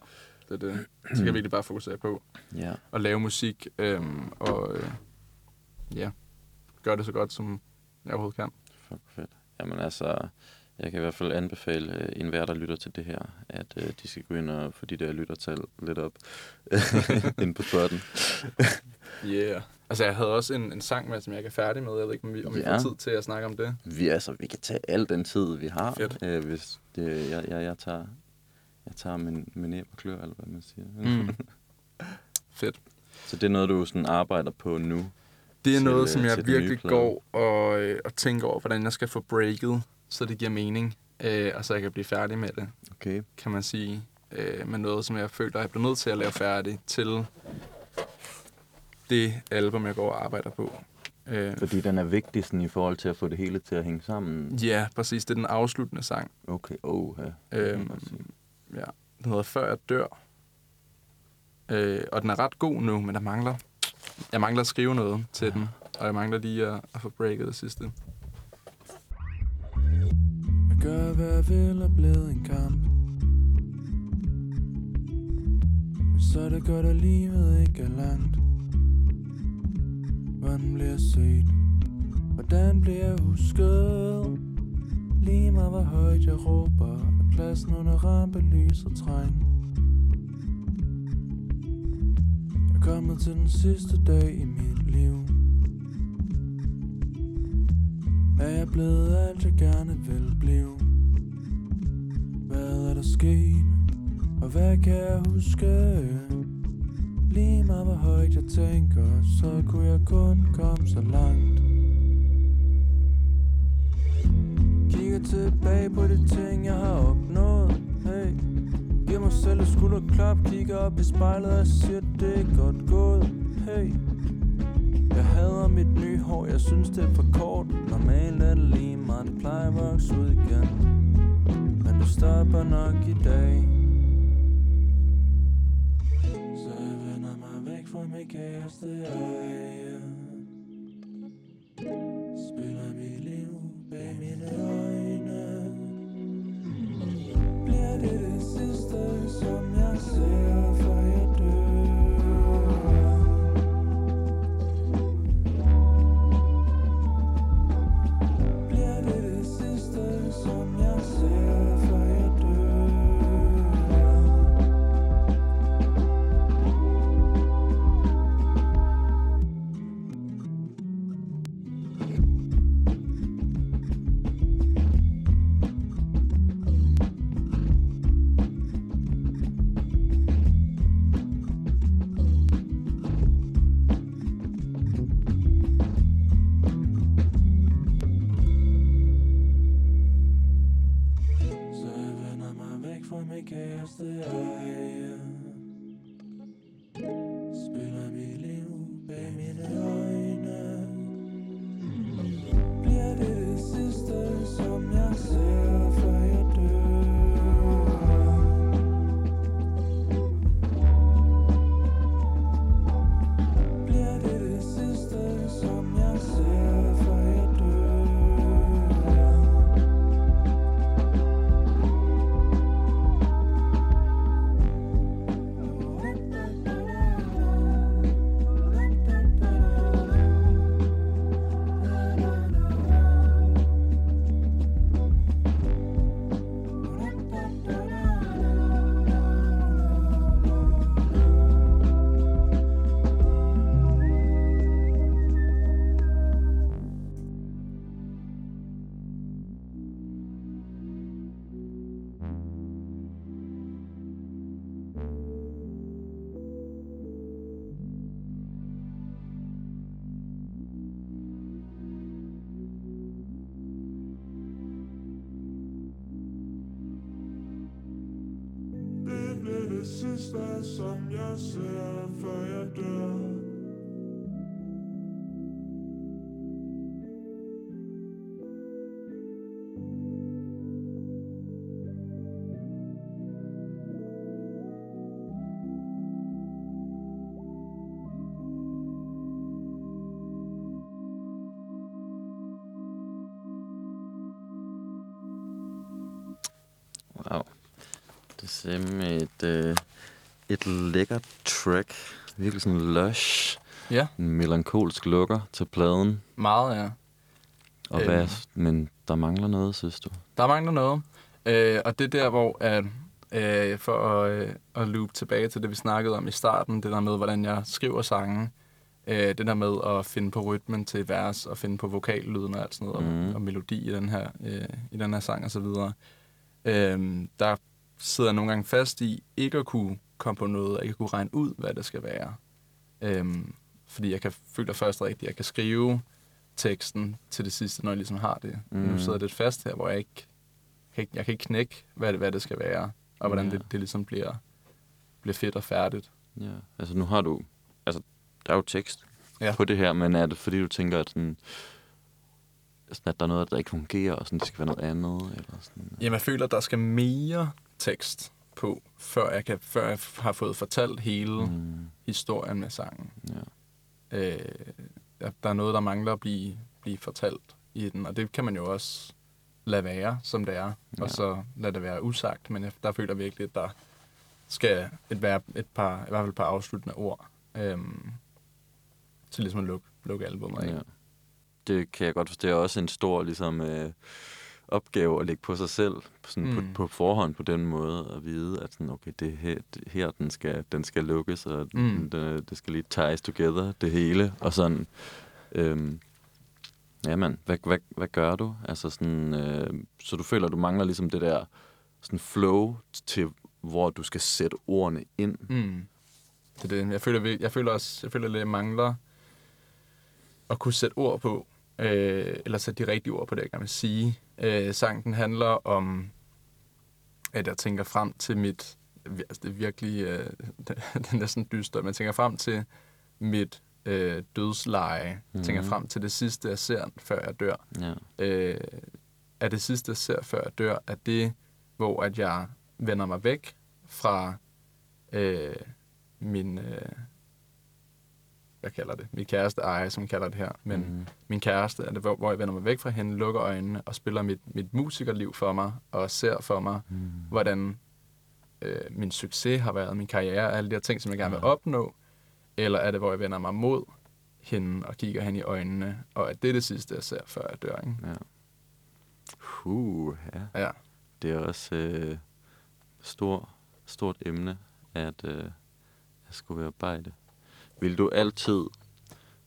det er det. Så kan jeg virkelig bare fokusere på Ja. at lave musik, øhm, og øh, ja, gøre det så godt, som jeg overhovedet kan. Fuck fedt. Jamen altså, jeg kan i hvert fald anbefale øh, enhver, der lytter til det her, at øh, de skal gå ind og få de der lyttertal lidt op ind på spotten. Yeah. Altså, jeg havde også en, en sang med, som jeg ikke er færdig med. Jeg ved ikke, om vi, om vi Ja. får tid til at snakke om det. Vi, altså, vi kan tage al den tid, vi har. Fedt. Øh, hvis det, jeg, jeg, jeg tager, jeg tager min, min næb og klør, eller hvad man siger. Mm. Fedt. Så det er noget, du sådan arbejder på nu. Det er Til, noget, øh, som jeg virkelig går og, øh, og tænker over, hvordan jeg skal få breaket, så det giver mening, øh, og så jeg kan blive færdig med det, Okay. kan man sige. Øh, med noget, som jeg føler, jeg bliver nødt til at lave færdig til det album, jeg går og arbejder på. Øh, Fordi den er vigtig sådan, i forhold til at få det hele til at hænge sammen. ja, præcis. Det er den afsluttende sang. Okay, oh, ja. Øhm, ja, den hedder Før jeg dør. Øh, og den er ret god nu, men der mangler... Jeg mangler at skrive noget til den, og jeg mangler lige at, at få breaket det sidste. Jeg gør, hvad jeg vil er blevet en kamp Men så er det godt, at livet ikke er langt Hvordan bliver jeg set? Hvordan bliver jeg husket? Lige meget hvor højt jeg råber Er pladsen under rampelys og træng Jeg er kommet til den sidste dag i mit liv er jeg blevet alt, jeg gerne vil blive? Hvad er der sket? Og hvad kan jeg huske? Lige meget hvor højt jeg tænker, så kunne jeg kun komme så langt. Kigger tilbage på de ting, jeg har opnået. Hey, giver mig selv et skulderklap, kigger op i spejlet og siger, det er godt gået. Hey, jeg hader mit nye hår, jeg synes det er for kort. Normalt er det lige meget, det plejer at vokse ud igen. Men du stopper nok i dag. Så jeg vender mig væk fra mit kæreste øje Spiller mit liv bag mine øjne Wow. Det er simpelthen et, øh, et lækkert track. Virkelig sådan lush. Ja, En melankolsk lukker til pladen. meget, ja. Og Øhm. hvad, men der mangler noget, synes du? Der mangler noget. Øh, og det er der, hvor at, øh, for at, øh, at loop tilbage til det, vi snakkede om i starten, det der med, hvordan jeg skriver sange, øh, det der med at finde på rytmen til vers, og finde på vokallyden og alt sådan noget, Mhm. og, og melodi i den her, øh, i den her sang og så videre. Øh, der sidder nogle gange fast i ikke at kunne komme på noget, og ikke at kunne regne ud, hvad det skal være. Øh, fordi jeg kan føle først rigtigt, at jeg kan skrive teksten til det sidste, når jeg ligesom har det. Mm. Nu sidder jeg lidt fast her, hvor jeg ikke kan jeg kan ikke knække, hvad det, hvad det skal være, og hvordan Ja. det, det ligesom bliver, bliver fedt og færdigt. Ja. Altså nu har du... Altså, der er jo tekst Ja. på det her, men er det fordi, du tænker, at, sådan, sådan, at der er noget, der ikke fungerer, og sådan, det skal være noget andet? Eller sådan? Jamen, jeg føler, der skal mere tekst på, før jeg, kan, før jeg har fået fortalt hele mm. Historien med sangen. ja. Øh, der, er noget, der mangler at blive, blive fortalt i den, og det kan man jo også lade være, som det er, ja. Ja. og så lade det være usagt, men jeg, der føler jeg virkelig, at der skal et, være et par, i hvert fald et par afsluttende ord, øhm, til ligesom at lukke, lukke albumet af. Ja. Det kan jeg godt forstå. Det er også en stor ligesom, øh, opgave at lægge på sig selv sådan mm. På, på forhånd på den måde at vide, at sådan, okay, det er her, det, her den, skal, den skal lukkes, og Mm. det, det skal lige ties together, det hele. Og sådan, øhm, jamen, hvad, hvad, hvad gør du? Altså sådan, øh, så du føler, du mangler ligesom det der sådan flow til, hvor du skal sætte ordene ind. Mm. Det er det. Jeg føler, jeg føler også, jeg føler, at jeg mangler at kunne sætte ord på, øh, eller sætte de rigtige ord på det, jeg gerne vil sige. Øh, sangen den handler om, at jeg tænker frem til mit, altså det er virkelig, øh, det er næsten dyster, men jeg tænker frem til mit øh, dødsleje. Mm. Mhm. tænker frem til det sidste, jeg ser, før jeg dør. Ja. Øh, er det sidste, jeg ser, før jeg dør, er det, hvor at jeg vender mig væk fra øh, min, øh, hvad kalder det, min kæreste Ej, som kalder det her, men mm. Min kæreste, er det, hvor, hvor jeg vender mig væk fra hende, lukker øjnene og spiller mit, mit musikerliv for mig, og ser for mig, Mm. hvordan øh, min succes har været, min karriere, alle de her ting, som jeg gerne vil opnå, eller er det, hvor jeg vender mig mod hende og kigger hende i øjnene, og at det er det sidste, jeg ser, før jeg dør, ikke? Ja. Uh, ja. Ja. Det er også øh, stor, stort emne, at øh, jeg skulle bearbejde. Vil du altid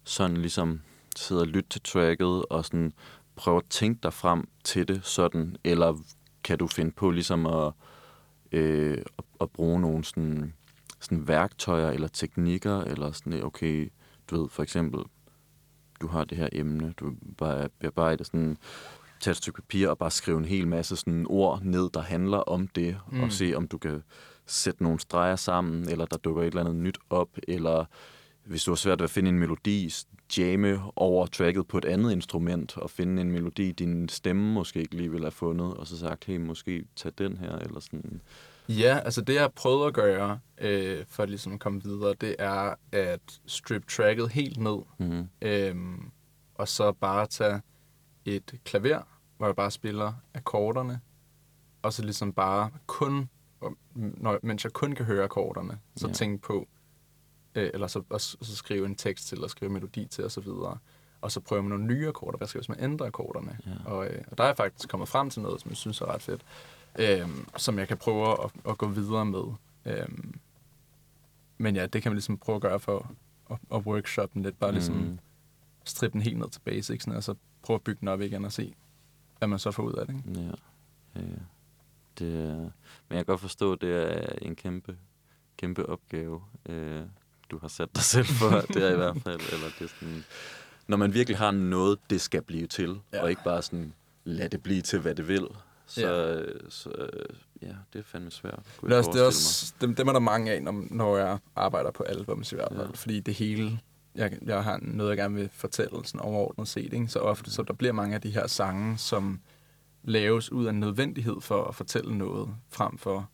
sådan ligesom sidde og lytte til tracket og sådan prøve at tænke dig frem til det sådan, eller kan du finde på ligesom at, øh, at, bruge nogle sådan, sådan værktøjer eller teknikker, eller sådan, okay, du ved for eksempel, du har det her emne, du bare bearbejde sådan, tage et stykke papir og bare skrive en hel masse sådan ord ned, der handler om det. Mm. og se om du kan sætte nogle streger sammen, eller der dukker et eller andet nyt op, eller hvis du har svært ved at finde en melodi, jamme over tracket på et andet instrument, og finde en melodi, din stemme måske ikke lige ville have fundet, og så sagt, hey, måske tag den her, eller sådan. Ja, altså det, jeg har prøvet at gøre, øh, for at ligesom komme videre, det er at strip tracket helt ned, Mm-hmm. øhm, og så bare tage et klaver, hvor jeg bare spiller akkorderne, og så ligesom bare kun, når, mens jeg kun kan høre akkorderne, så ja. tænke på, øh, eller så, og, så skrive en tekst til, og skrive melodi til, og så videre. Og så prøve med nogle nye akkorder. Hvad skal jeg, hvis man ændrer akkorderne? Ja. Og, øh, og der er jeg faktisk kommet frem til noget, som jeg synes er ret fedt, øh, som jeg kan prøve at, at gå videre med. Øh, men ja, det kan man ligesom prøve at gøre for at, at workshoppe den lidt. Bare ligesom Mm. strippe den helt ned til basics, og så prøve at bygge den op igen og se, hvad man så får ud af det. Ikke? Ja, ja. Det men jeg kan godt forstå, at det er en kæmpe, kæmpe opgave, øh, du har sat dig selv for. det er i hvert fald. Eller det er sådan, når man virkelig har noget, det skal blive til, ja. Og ikke bare sådan, lad det blive til, hvad det vil. Så, Ja. så ja, det er fandme svært. kunne Det er også, det er også, dem, dem er der mange af, når, når jeg arbejder på albums i hvert fald. Ja. Fordi det hele, jeg, jeg har noget, jeg gerne vil fortælle sådan overordnet set. Ikke? Så ofte, så der bliver mange af de her sange, som laves ud af en nødvendighed for at fortælle noget, frem for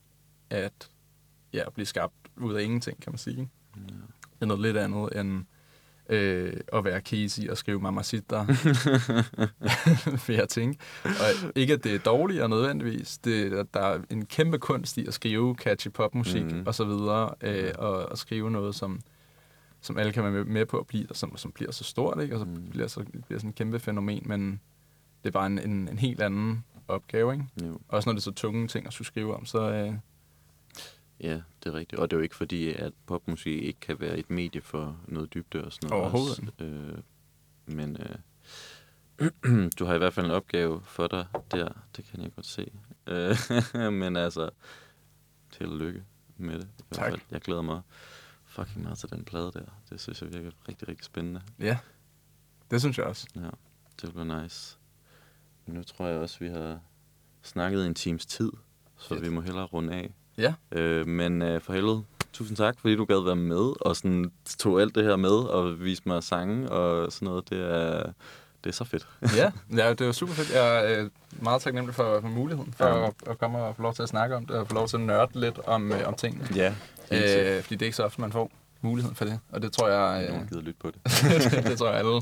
at ja, blive skabt ud af ingenting, kan man sige. Det er noget lidt andet end øh, at være Casey og skrive Mamacita, vil jeg tænke. Og ikke, at det er dårligere nødvendigvis. Det, der er en kæmpe kunst i at skrive catchy popmusik mm. og så videre, øh, og, og skrive noget, som, som alle kan være med, på at blive, og som, som bliver så stort, ikke? og så Mm. bliver, så, bliver sådan en kæmpe fænomen, men det er bare en, en, en helt anden opgave, ikke? Jo. Også når det er så tunge ting at skulle skrive om, så øh, Ja, det er rigtigt. Og det er jo ikke fordi, at popmusik ikke kan være et medie for noget dybde og sådan noget. Overhovedet også. Øh, men øh, du har i hvert fald en opgave for dig der. Det kan jeg godt se. Øh, men altså, til lykke med det. I Tak. Hvert fald. Jeg glæder mig fucking meget til den plade der. Det synes jeg virker rigtig, rigtig spændende. ja, det synes jeg også. Ja, det bliver nice. Men nu tror jeg også, vi har snakket en times tid, så Fedt. vi må hellere runde af. Ja. Øh, men øh, for helvede, tusind tak, fordi du gad være med, og sådan tog alt det her med, og viste mig sange og sådan noget. Det er, det er så fedt. ja, ja, det var super fedt. Jeg er øh, meget taknemmelig for, for muligheden for Ja. at, at komme og få lov til at snakke om det, og få lov til at nørde lidt om, øh, om tingene. Ja. Øh, fordi det er ikke så ofte, man får muligheden for det. Og det tror jeg, Nogen øh, gider lytte på det. det, det tror jeg alle,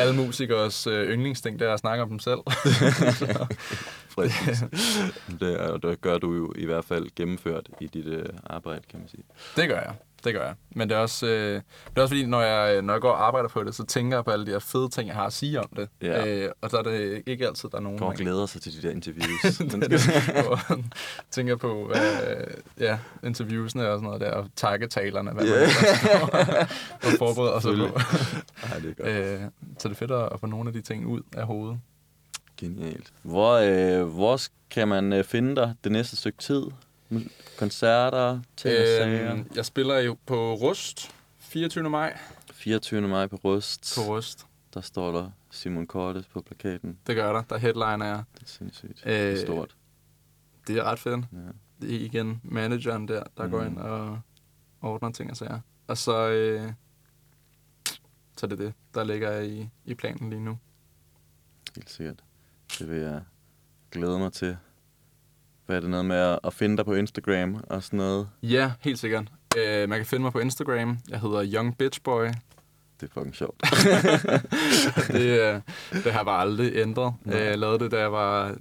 alle musikers øh, yndlingsting, det er at snakke om dem selv. Præcis. det, er- og det gør du jo i hvert fald gennemført i dit øh, arbejde, kan man sige. Det gør jeg. Det gør jeg. Men det er også, øh, det er også fordi, når jeg, når jeg går og arbejder på det, så tænker jeg på alle de her fede ting, jeg har at sige om det. Ja. Øh, og så er det ikke altid, der er nogen, man- glæder sig til de der interviews. det det. Tænker på hvad, ja, interviewsene og sådan noget der, og takketalerne, hvad man Ja. ellers og forbereder sig på. Ej, det er godt. Øh, så det er fedt at få nogle af de ting ud af hovedet. Genialt. Hvor, øh, hvor kan man øh, finde dig det næste stykke tid? Koncerter, ting og sager. Øh, jeg spiller jo på Rust 24. maj 24. maj på Rust. på Rust. Der står der Simon Kortes på plakaten. Det gør der. Der headliner jeg. Det er sindssygt. Øh, det er stort. Det er ret fedt. Ja. Det er igen manageren der, der mm. går ind og ordner ting og sager. Og så, øh, så er det det, der ligger i, i planen lige nu. Helt sikkert. Det vil jeg glæde mig til. Hvad er det noget med at, at finde dig på Instagram og sådan noget? Ja, helt sikkert. Øh, man kan finde mig på Instagram. Jeg hedder Young Bitch Boy. Det er fucking sjovt. det, øh, det har bare aldrig ændret. Nej. Øh, Jeg lavede det, da jeg var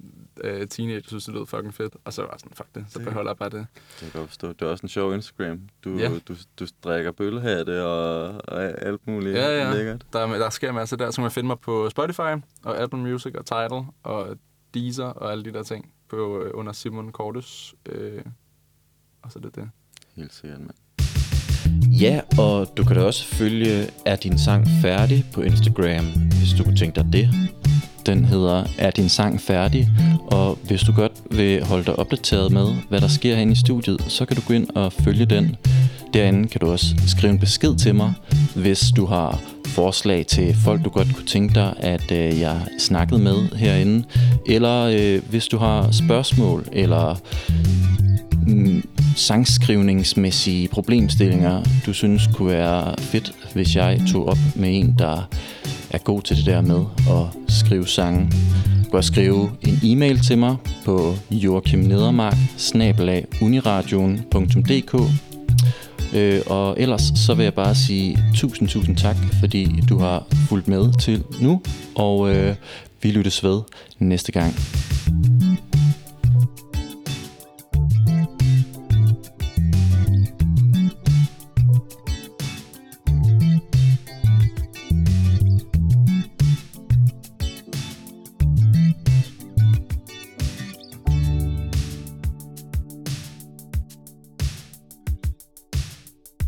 øh, teenager, synes det lød fucking fedt. Og så var jeg sådan, fuck det, så beholder jeg bare det. Det kan jeg godt forstå. Det er også en sjov Instagram. Du, Ja. du, du drikker bøllehatte og, og alt muligt Ja, ja. lækkert. Der, der sker en masse der, så kan man finde mig på Spotify, og Apple Music, og Tidal, og Deezer, og alle de der ting, på, øh, under Simon Kortes. Øh, og så det det. Helt sikkert, mand. Ja, og du kan da også følge Er din sang færdig på Instagram, hvis du kunne tænke dig det. Den hedder Er din sang færdig? Og hvis du godt vil holde dig opdateret med, hvad der sker herinde i studiet, så kan du gå ind og følge den. Derinde kan du også skrive en besked til mig, hvis du har forslag til folk, du godt kunne tænke dig, at øh, jeg snakkede med herinde. Eller øh, hvis du har spørgsmål, eller mm, sangskrivningsmæssige problemstillinger, du synes kunne være fedt, hvis jeg tog op med en, der er god til det der med at skrive sange. Du kan også skrive en e-mail til mig på joachimnedermark øh, Og ellers så vil jeg bare sige tusind, tusind tak, fordi du har fulgt med til nu, og øh, vi lyttes ved næste gang.